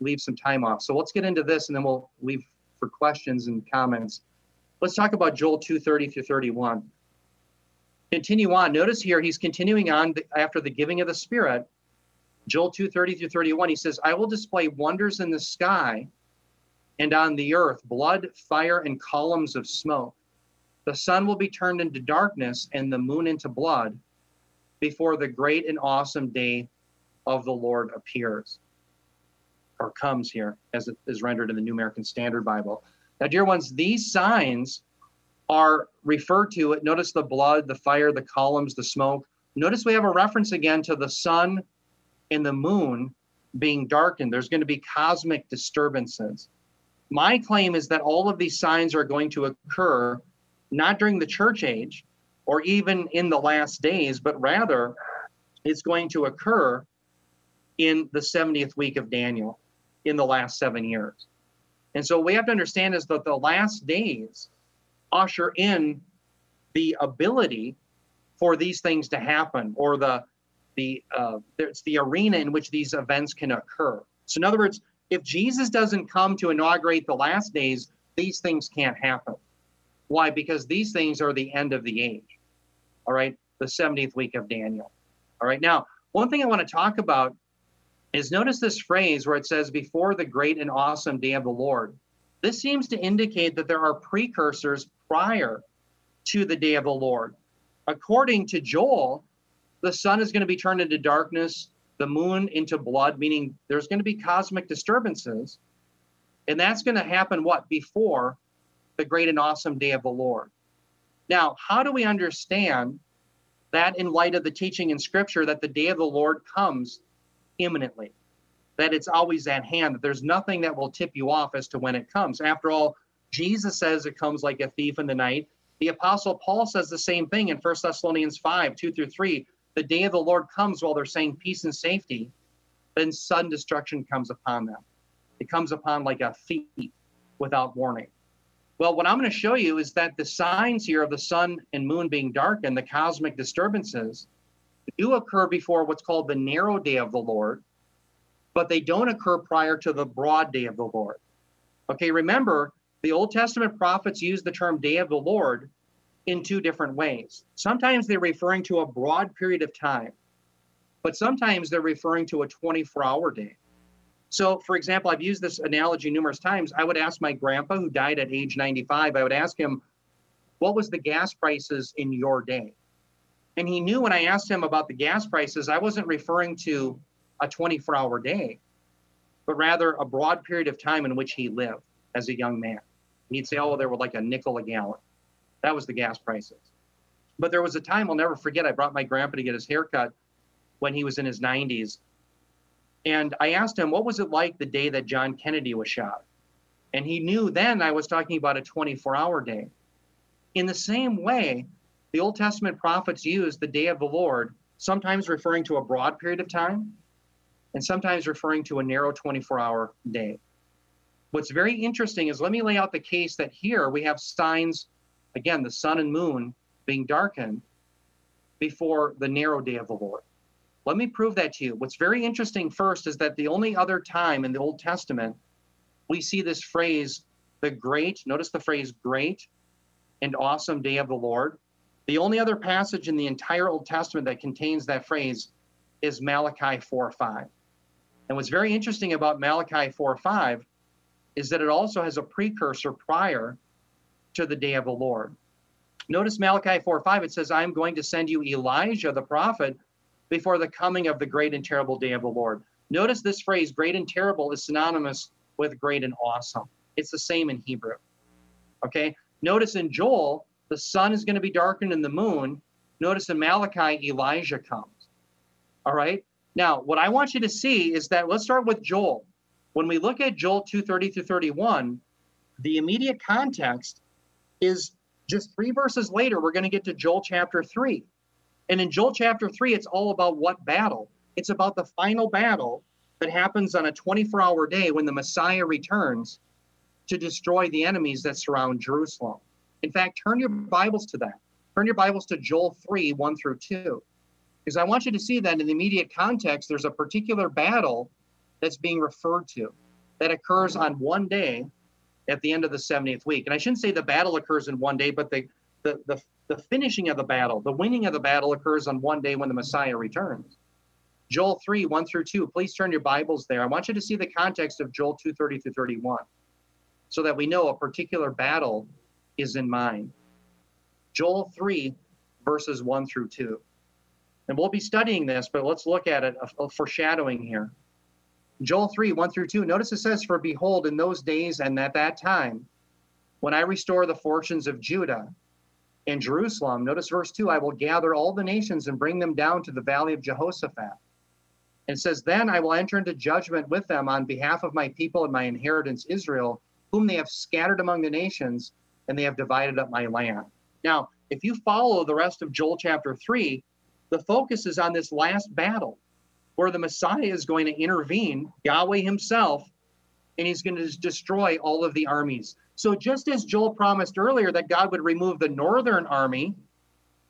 Speaker 2: leave some time off. So let's get into this and then we'll leave for questions and comments. Let's talk about Joel 2:30 through 31 continue on. Notice here he's continuing on after the giving of the Spirit. Joel 2 30 through 31, he says, I will display wonders in the sky and on the earth, blood, fire, and columns of smoke. The sun will be turned into darkness and the moon into blood before the great and awesome day of the Lord appears or comes here, as it is rendered in the New American Standard Bible. Now, dear ones, these signs are referred to. It Notice the blood, the fire, the columns, the smoke. Notice we have a reference again to the sun and the moon being darkened. There's going to be cosmic disturbances. My claim is that all of these signs are going to occur not during the church age or even in the last days, but rather it's going to occur in the 70th week of Daniel in the last seven years. And so we have to understand is that the last days usher in the ability for these things to happen or the the uh, it's the arena in which these events can occur. So in other words if jesus doesn't come to inaugurate the last days these things can't happen. Why? Because these things are the end of the age all right the 70th week of daniel all right now one thing i want to talk about is notice this phrase where it says before the great and awesome day of the lord this seems to indicate that there are precursors prior to the day of the Lord. According to Joel, the sun is going to be turned into darkness, the moon into blood, meaning there's going to be cosmic disturbances. And that's going to happen what? Before the great and awesome day of the Lord. Now, how do we understand that in light of the teaching in Scripture that the day of the Lord comes imminently? That it's always at hand, that there's nothing that will tip you off as to when it comes. After all, Jesus says it comes like a thief in the night. The apostle Paul says the same thing in 1 Thessalonians 5, 2 through 3. The day of the Lord comes while they're saying peace and safety, then sudden destruction comes upon them. It comes upon like a thief without warning. Well, what I'm going to show you is that the signs here of the sun and moon being dark and the cosmic disturbances do occur before what's called the narrow day of the Lord, but they don't occur prior to the broad day of the Lord. Okay, remember, the Old Testament prophets use the term day of the Lord in two different ways. Sometimes they're referring to a broad period of time, but sometimes they're referring to a 24 hour day. So, for example, I've used this analogy numerous times. I would ask my grandpa, who died at age 95, I would ask him, What was the gas prices in your day? And he knew when I asked him about the gas prices, I wasn't referring to a 24 hour day, but rather a broad period of time in which he lived as a young man he'd say, oh, there were like a nickel a gallon. That was the gas prices. But there was a time I'll never forget. I brought my grandpa to get his haircut when he was in his 90s. And I asked him, what was it like the day that John Kennedy was shot? And he knew then I was talking about a 24 hour day. In the same way, the Old Testament prophets use the day of the Lord, sometimes referring to a broad period of time and sometimes referring to a narrow 24 hour day. What's very interesting is let me lay out the case that here we have signs, again, the sun and moon being darkened before the narrow day of the Lord. Let me prove that to you. What's very interesting first is that the only other time in the Old Testament we see this phrase, the great, notice the phrase great and awesome day of the Lord. The only other passage in the entire Old Testament that contains that phrase is Malachi 4 5. And what's very interesting about Malachi 4 5 is that it also has a precursor prior to the day of the Lord. Notice Malachi 4 5, it says, I'm going to send you Elijah the prophet before the coming of the great and terrible day of the Lord. Notice this phrase, great and terrible, is synonymous with great and awesome. It's the same in Hebrew. Okay? Notice in Joel, the sun is going to be darkened and the moon. Notice in Malachi, Elijah comes. All right? Now, what I want you to see is that let's start with Joel. When we look at Joel 230 through 31, the immediate context is just three verses later, we're going to get to Joel chapter 3. And in Joel chapter 3, it's all about what battle? It's about the final battle that happens on a 24 hour day when the Messiah returns to destroy the enemies that surround Jerusalem. In fact, turn your Bibles to that. Turn your Bibles to Joel 3 1 through 2. Because I want you to see that in the immediate context, there's a particular battle that's being referred to that occurs on one day at the end of the 70th week. And I shouldn't say the battle occurs in one day, but the, the, the, the finishing of the battle, the winning of the battle occurs on one day when the Messiah returns. Joel 3, 1 through 2. Please turn your Bibles there. I want you to see the context of Joel 2, 30 through 31 so that we know a particular battle is in mind. Joel 3, verses 1 through 2. And we'll be studying this, but let's look at it, a, a foreshadowing here. Joel 3, 1 through 2. Notice it says, For behold, in those days and at that time, when I restore the fortunes of Judah and Jerusalem, notice verse 2 I will gather all the nations and bring them down to the valley of Jehoshaphat. And says, Then I will enter into judgment with them on behalf of my people and my inheritance Israel, whom they have scattered among the nations, and they have divided up my land. Now, if you follow the rest of Joel chapter 3, the focus is on this last battle where the Messiah is going to intervene, Yahweh himself, and he's going to destroy all of the armies. So, just as Joel promised earlier that God would remove the northern army,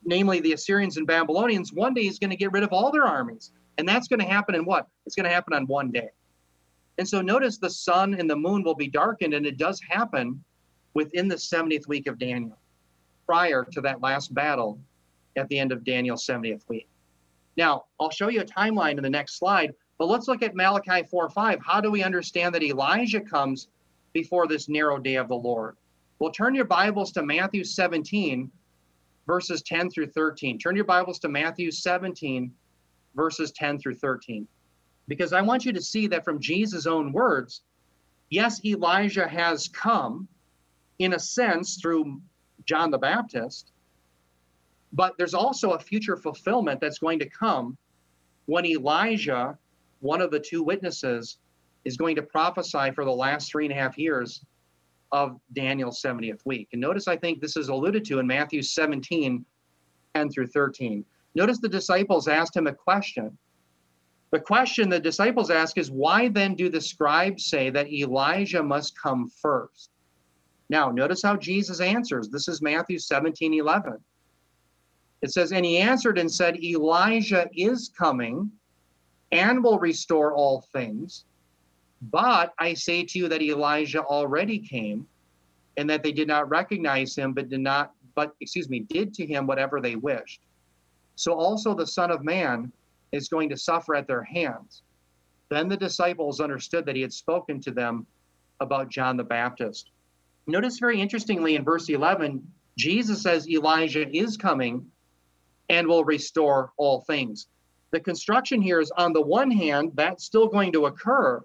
Speaker 2: namely the Assyrians and Babylonians, one day he's going to get rid of all their armies. And that's going to happen in what? It's going to happen on one day. And so, notice the sun and the moon will be darkened, and it does happen within the 70th week of Daniel, prior to that last battle at the end of Daniel's 70th week. Now, I'll show you a timeline in the next slide, but let's look at Malachi 4 5. How do we understand that Elijah comes before this narrow day of the Lord? Well, turn your Bibles to Matthew 17, verses 10 through 13. Turn your Bibles to Matthew 17, verses 10 through 13. Because I want you to see that from Jesus' own words, yes, Elijah has come in a sense through John the Baptist, but there's also a future fulfillment that's going to come when Elijah, one of the two witnesses, is going to prophesy for the last three and a half years of Daniel's 70th week. And notice, I think this is alluded to in Matthew 17, 10 through 13. Notice the disciples asked him a question. The question the disciples ask is, Why then do the scribes say that Elijah must come first? Now, notice how Jesus answers. This is Matthew 17, 11. It says, And he answered and said, Elijah is coming and will restore all things. But I say to you that Elijah already came, and that they did not recognize him, but did not, but excuse me, did to him whatever they wished. So also the Son of Man is going to suffer at their hands. Then the disciples understood that he had spoken to them about John the Baptist. Notice very interestingly in verse 11, Jesus says Elijah is coming and will restore all things. The construction here is on the one hand, that's still going to occur.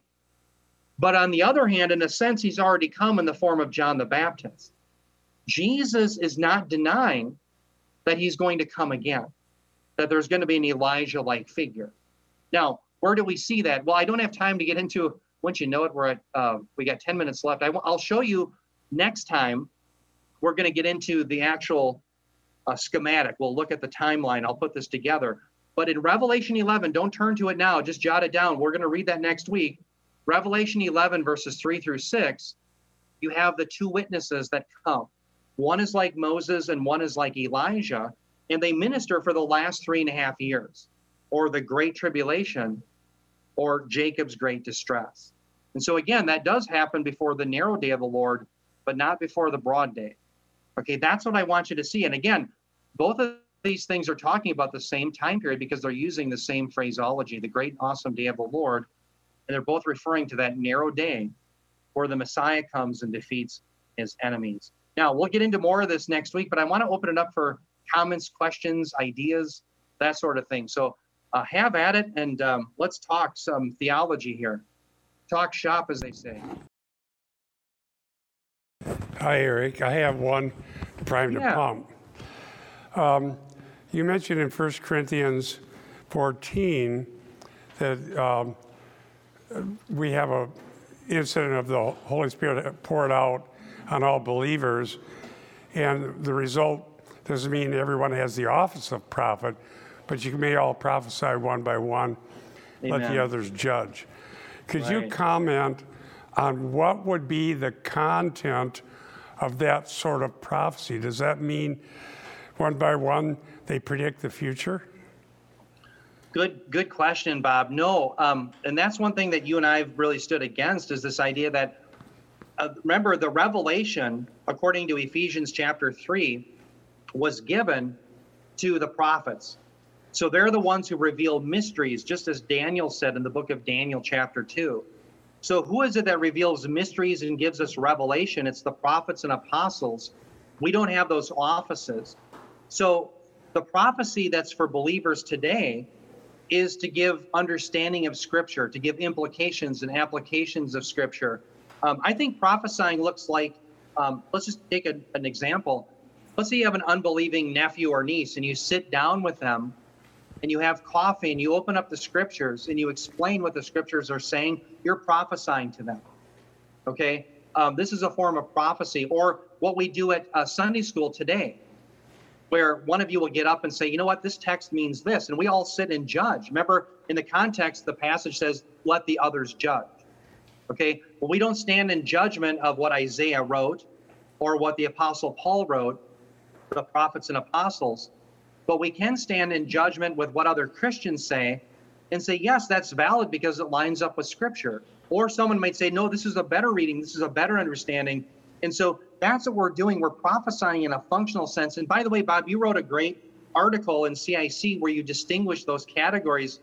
Speaker 2: But on the other hand, in a sense, he's already come in the form of John the Baptist. Jesus is not denying that he's going to come again, that there's going to be an Elijah like figure. Now, where do we see that? Well, I don't have time to get into. Once you know it, we're at uh, we got 10 minutes left. I, will show you next time. We're going to get into the actual a schematic. We'll look at the timeline. I'll put this together. But in Revelation 11, don't turn to it now, just jot it down. We're going to read that next week. Revelation 11, verses 3 through 6, you have the two witnesses that come. One is like Moses and one is like Elijah, and they minister for the last three and a half years, or the Great Tribulation, or Jacob's great distress. And so, again, that does happen before the narrow day of the Lord, but not before the broad day. Okay, that's what I want you to see. And again, both of these things are talking about the same time period because they're using the same phraseology, the great awesome day of the Lord. And they're both referring to that narrow day where the Messiah comes and defeats his enemies. Now, we'll get into more of this next week, but I want to open it up for comments, questions, ideas, that sort of thing. So uh, have at it and um, let's talk some theology here. Talk shop, as they say.
Speaker 1: Hi, Eric. I have one prime to pump. Um, you mentioned in 1 Corinthians 14 that um, we have a incident of the Holy Spirit poured out on all believers, and the result doesn't mean everyone has the office of prophet, but you may all prophesy one by one, let the others judge. Could you comment on what would be the content of that sort of prophecy? Does that mean one by one they predict the future?
Speaker 2: Good, good question, Bob. No, um, and that's one thing that you and I have really stood against is this idea that, uh, remember, the revelation, according to Ephesians chapter three, was given to the prophets. So they're the ones who reveal mysteries, just as Daniel said in the book of Daniel, chapter two. So who is it that reveals mysteries and gives us revelation? It's the prophets and apostles. We don't have those offices. So the prophecy that's for believers today is to give understanding of Scripture, to give implications and applications of Scripture. Um, I think prophesying looks like, um, let's just take a, an example. Let's say you have an unbelieving nephew or niece and you sit down with them and you have coffee and you open up the Scriptures and you explain what the Scriptures are saying, you're prophesying to them. Okay? Um, this is a form of prophecy, or what we do at uh, Sunday school today where one of you will get up and say, you know what, this text means this. And we all sit and judge. Remember, in the context, the passage says, let the others judge. Okay? Well, we don't stand in judgment of what Isaiah wrote or what the Apostle Paul wrote, the prophets and apostles, but we can stand in judgment with what other Christians say and say, yes, that's valid because it lines up with Scripture. Or someone might say, no, this is a better reading, this is a better understanding. And so that's what we're doing. We're prophesying in a functional sense. And by the way, Bob, you wrote a great article in CIC where you distinguish those categories.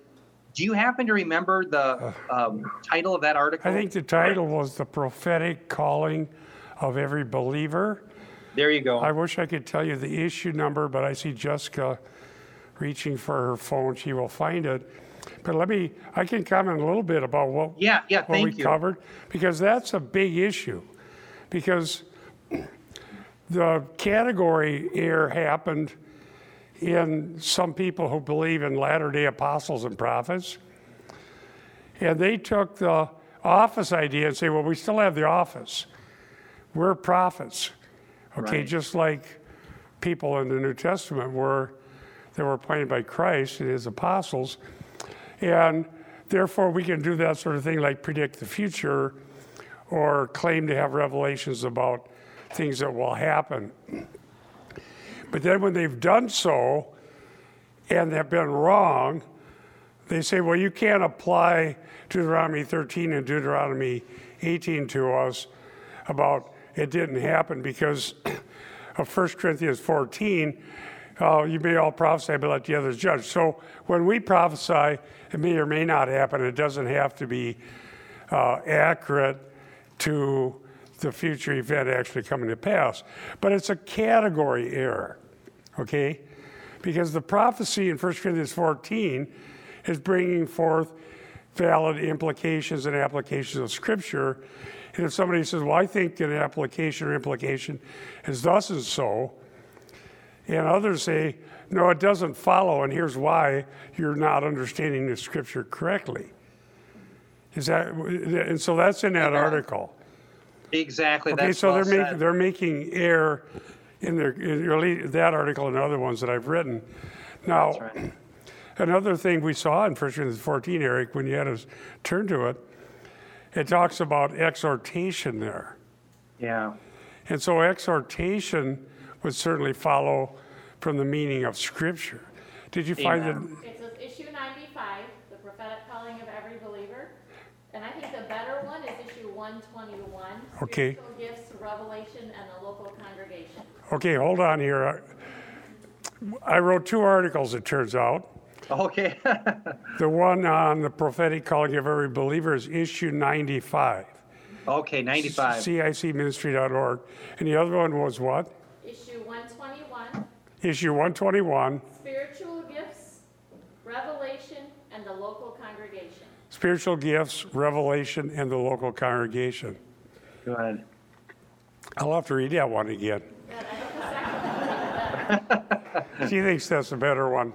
Speaker 2: Do you happen to remember the um, title of that article?
Speaker 1: I think the title was The Prophetic Calling of Every Believer.
Speaker 2: there you go.
Speaker 1: I wish I could tell you the issue number, but I see Jessica reaching for her phone. She will find it. But let me, I can comment a little bit about what,
Speaker 2: yeah, yeah,
Speaker 1: what we
Speaker 2: you.
Speaker 1: covered, because that's a big issue. Because the category error happened in some people who believe in Latter day apostles and prophets. And they took the office idea and say, well, we still have the office. We're prophets. Okay,
Speaker 2: Right.
Speaker 1: just like people in the New Testament were, they were appointed by Christ and his apostles. And therefore, we can do that sort of thing like predict the future or claim to have revelations about things that will happen. But then when they've done so and have been wrong, they say, well, you can't apply Deuteronomy 13 and Deuteronomy 18 to us about it didn't happen because [CLEARS THROAT] of 1 Corinthians 14. Uh, you may all prophesy, but let the others judge. So when we prophesy, it may or may not happen. It doesn't have to be uh, accurate to the future event actually coming to pass. But it's a category error, okay? Because the prophecy in 1 Corinthians 14 is bringing forth valid implications and applications of Scripture. And if somebody says, Well, I think an application or implication is thus and so, and others say, No, it doesn't follow, and here's why you're not understanding the Scripture correctly. Is that, and so that's in that article.
Speaker 2: Exactly.
Speaker 1: Okay, so
Speaker 2: well
Speaker 1: they're making they're making error in, their, in your, that article and other ones that I've written. Now,
Speaker 2: right. [CLEARS THROAT]
Speaker 1: another thing we saw in 1 Corinthians 14, Eric, when you had us turn to it, it talks about exhortation there.
Speaker 2: Yeah.
Speaker 1: And so exhortation would certainly follow from the meaning of Scripture. Did you find that?
Speaker 3: 121.
Speaker 1: Okay.
Speaker 3: Gifts, revelation, and the local congregation.
Speaker 1: Okay, hold on here. I wrote two articles, it turns out.
Speaker 2: Okay. [LAUGHS]
Speaker 1: the one on the prophetic calling of every believer is issue 95.
Speaker 2: Okay, 95.
Speaker 1: CICministry.org. And the other one was what?
Speaker 3: Issue 121.
Speaker 1: Issue 121.
Speaker 3: Spiritual gifts, revelation, and the local congregation.
Speaker 1: Spiritual Gifts, Revelation, and the Local Congregation.
Speaker 2: Good.
Speaker 1: I'll have to read that one again.
Speaker 3: And I think the second one would be better.
Speaker 1: She thinks that's a better one.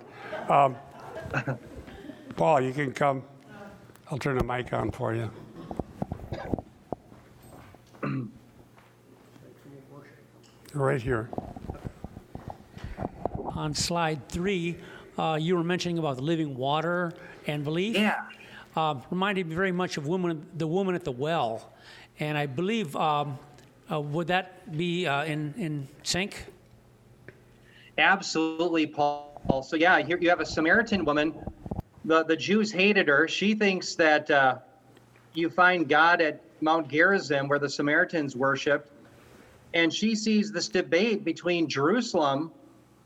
Speaker 1: Um, Paul, you can come. I'll turn the mic on for you. Right here.
Speaker 4: On slide three, uh, you were mentioning about the living water and belief.
Speaker 2: Yeah.
Speaker 4: Uh, reminded me very much of woman, the woman at the well, and I believe um, uh, would that be uh, in in sync?
Speaker 2: Absolutely, Paul. So yeah, here you have a Samaritan woman. The the Jews hated her. She thinks that uh, you find God at Mount Gerizim, where the Samaritans worshipped, and she sees this debate between Jerusalem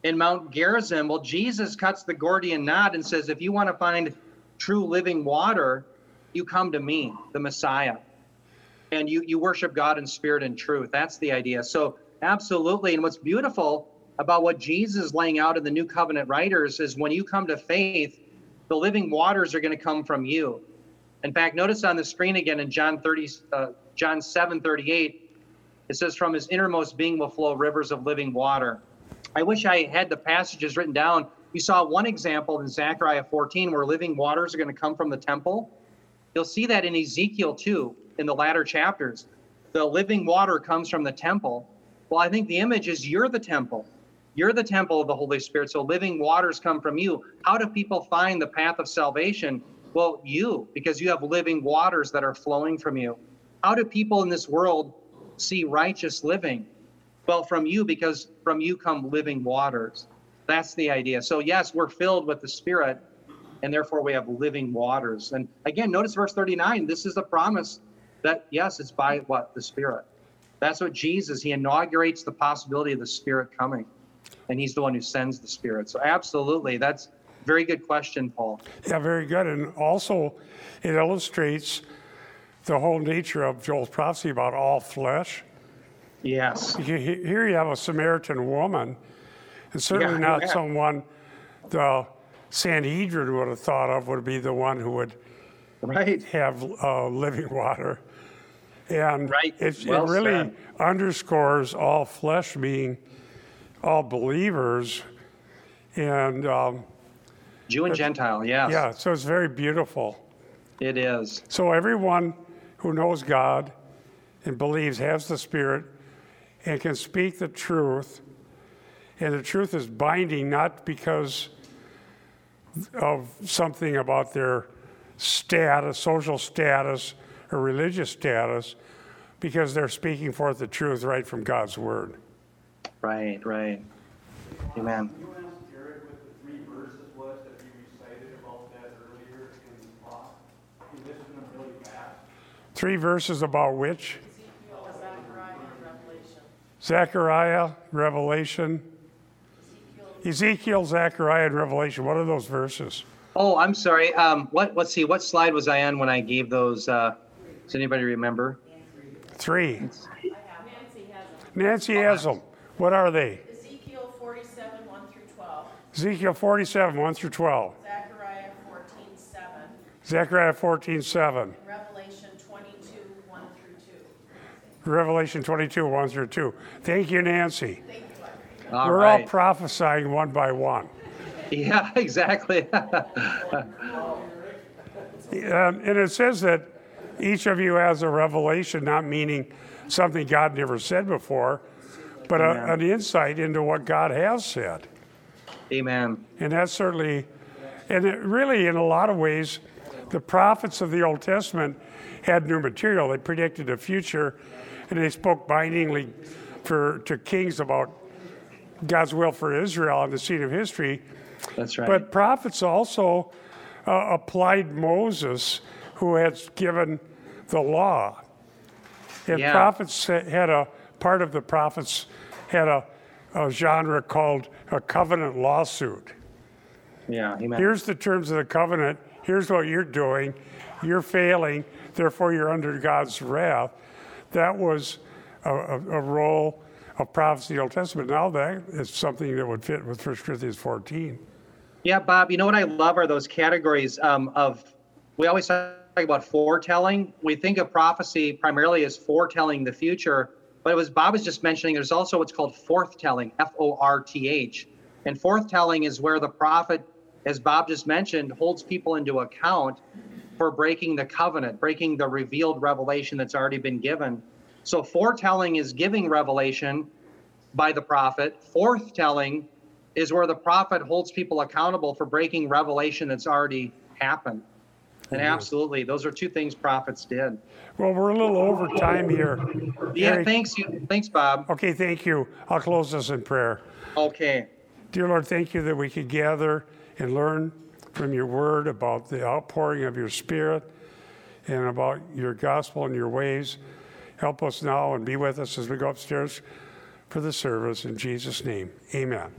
Speaker 2: and Mount Gerizim. Well, Jesus cuts the Gordian knot and says, if you want to find true living water, you come to me, the Messiah and you you worship God in spirit and truth. That's the idea. So absolutely. And what's beautiful about what Jesus is laying out in the New Covenant writers is when you come to faith, the living waters are going to come from you. In fact, notice on the screen again in John 30, uh, John 7, 38, it says, "From his innermost being will flow rivers of living water." I wish I had the passages written down. You saw one example in Zechariah 14 where living waters are going to come from the temple. You'll see that in Ezekiel too, in the latter chapters. The living water comes from the temple. Well, I think the image is you're the temple. You're the temple of the Holy Spirit. So living waters come from you. How do people find the path of salvation? Well, you, because you have living waters that are flowing from you. How do people in this world see righteous living? Well, from you, because from you come living waters. That's the idea. So, yes, we're filled with the Spirit, and therefore we have living waters. And again, notice verse 39. This is a promise that, yes, it's by what? The Spirit. That's what Jesus, he inaugurates the possibility of the Spirit coming. And he's the one who sends the Spirit. So, absolutely. That's very good question, Paul.
Speaker 1: Yeah, very good. And also, it illustrates the whole nature of Joel's prophecy about all flesh.
Speaker 2: Yes.
Speaker 1: Here you have a Samaritan woman, and certainly
Speaker 2: Yeah,
Speaker 1: not
Speaker 2: yeah.
Speaker 1: someone the Sanhedrin would have thought of would be the one who would
Speaker 2: Right.
Speaker 1: have uh, living water. And
Speaker 2: Right.
Speaker 1: it's,
Speaker 2: Well
Speaker 1: it really
Speaker 2: said.
Speaker 1: underscores all flesh being all believers. And um,
Speaker 2: Jew and Gentile, yes.
Speaker 1: yeah, so it's very beautiful.
Speaker 2: It is.
Speaker 1: So everyone who knows God and believes has the Spirit and can speak the truth, and the truth is binding not because of something about their status, social status, or religious status, because they're speaking forth the truth right from God's Word.
Speaker 2: Right, right. Amen.
Speaker 5: You asked Jared what the three verses was that he recited about that earlier in the talk. He listed them really fast.
Speaker 1: Three verses about which? Zechariah, Revelation. Ezekiel, Zechariah, and Revelation. What are those verses?
Speaker 2: Oh, I'm sorry. Um, what? Let's see. What slide was I on when I gave those? Uh, does anybody remember?
Speaker 1: Three.
Speaker 3: Nancy has them.
Speaker 1: Nancy has them. What are they?
Speaker 6: Ezekiel 47, 1 through 12,
Speaker 1: Ezekiel 47, 1 through 12.
Speaker 6: Zechariah 14, 7,
Speaker 1: Zechariah 14, 7.
Speaker 6: Revelation 22, 1 through 2.
Speaker 1: Revelation 22, 1 through 2. Thank you, Nancy.
Speaker 2: All
Speaker 1: We're
Speaker 2: right.
Speaker 1: all prophesying one by one.
Speaker 2: yeah, [LAUGHS] exactly.
Speaker 1: Um, and it says that each of you has a revelation, not meaning something God never said before, but a, an insight into what God has said.
Speaker 2: Amen.
Speaker 1: And that's certainly, and it really, in a lot of ways, the prophets of the Old Testament had new material. They predicted the future, and they spoke bindingly for to kings about God's will for Israel on the scene of history.
Speaker 2: That's right.
Speaker 1: But prophets also uh, applied Moses, who had given the law. And
Speaker 2: Yeah.
Speaker 1: prophets had a part of the prophets had a, a genre called a covenant lawsuit.
Speaker 2: yeah. Amen.
Speaker 1: Here's the terms of the covenant. Here's what you're doing. You're failing. Therefore, you're under God's wrath. That was a, a, a role of prophecy Old Testament. Now that is something that would fit with 1 Corinthians 14.
Speaker 2: Yeah, Bob, you know what I love are those categories um, of, we always talk about foretelling. We think of prophecy primarily as foretelling the future, but it was Bob was just mentioning there's also what's called forthtelling, F O R T H. And forthtelling is where the prophet, as Bob just mentioned, holds people into account for breaking the covenant, breaking the revealed revelation that's already been given. So foretelling is giving revelation by the prophet. Forthtelling is where the prophet holds people accountable for breaking revelation that's already happened. And mm-hmm. absolutely, those are two things prophets did.
Speaker 1: Well, we're a little over time here.
Speaker 2: Yeah,
Speaker 1: Eric-
Speaker 2: thanks you. Thanks, Bob.
Speaker 1: Okay, thank you. I'll close this in prayer.
Speaker 2: Okay.
Speaker 1: Dear Lord, thank you that we could gather and learn from your word about the outpouring of your spirit and about your gospel and your ways. Help us now and be with us as we go upstairs for the service. In Jesus' name, amen.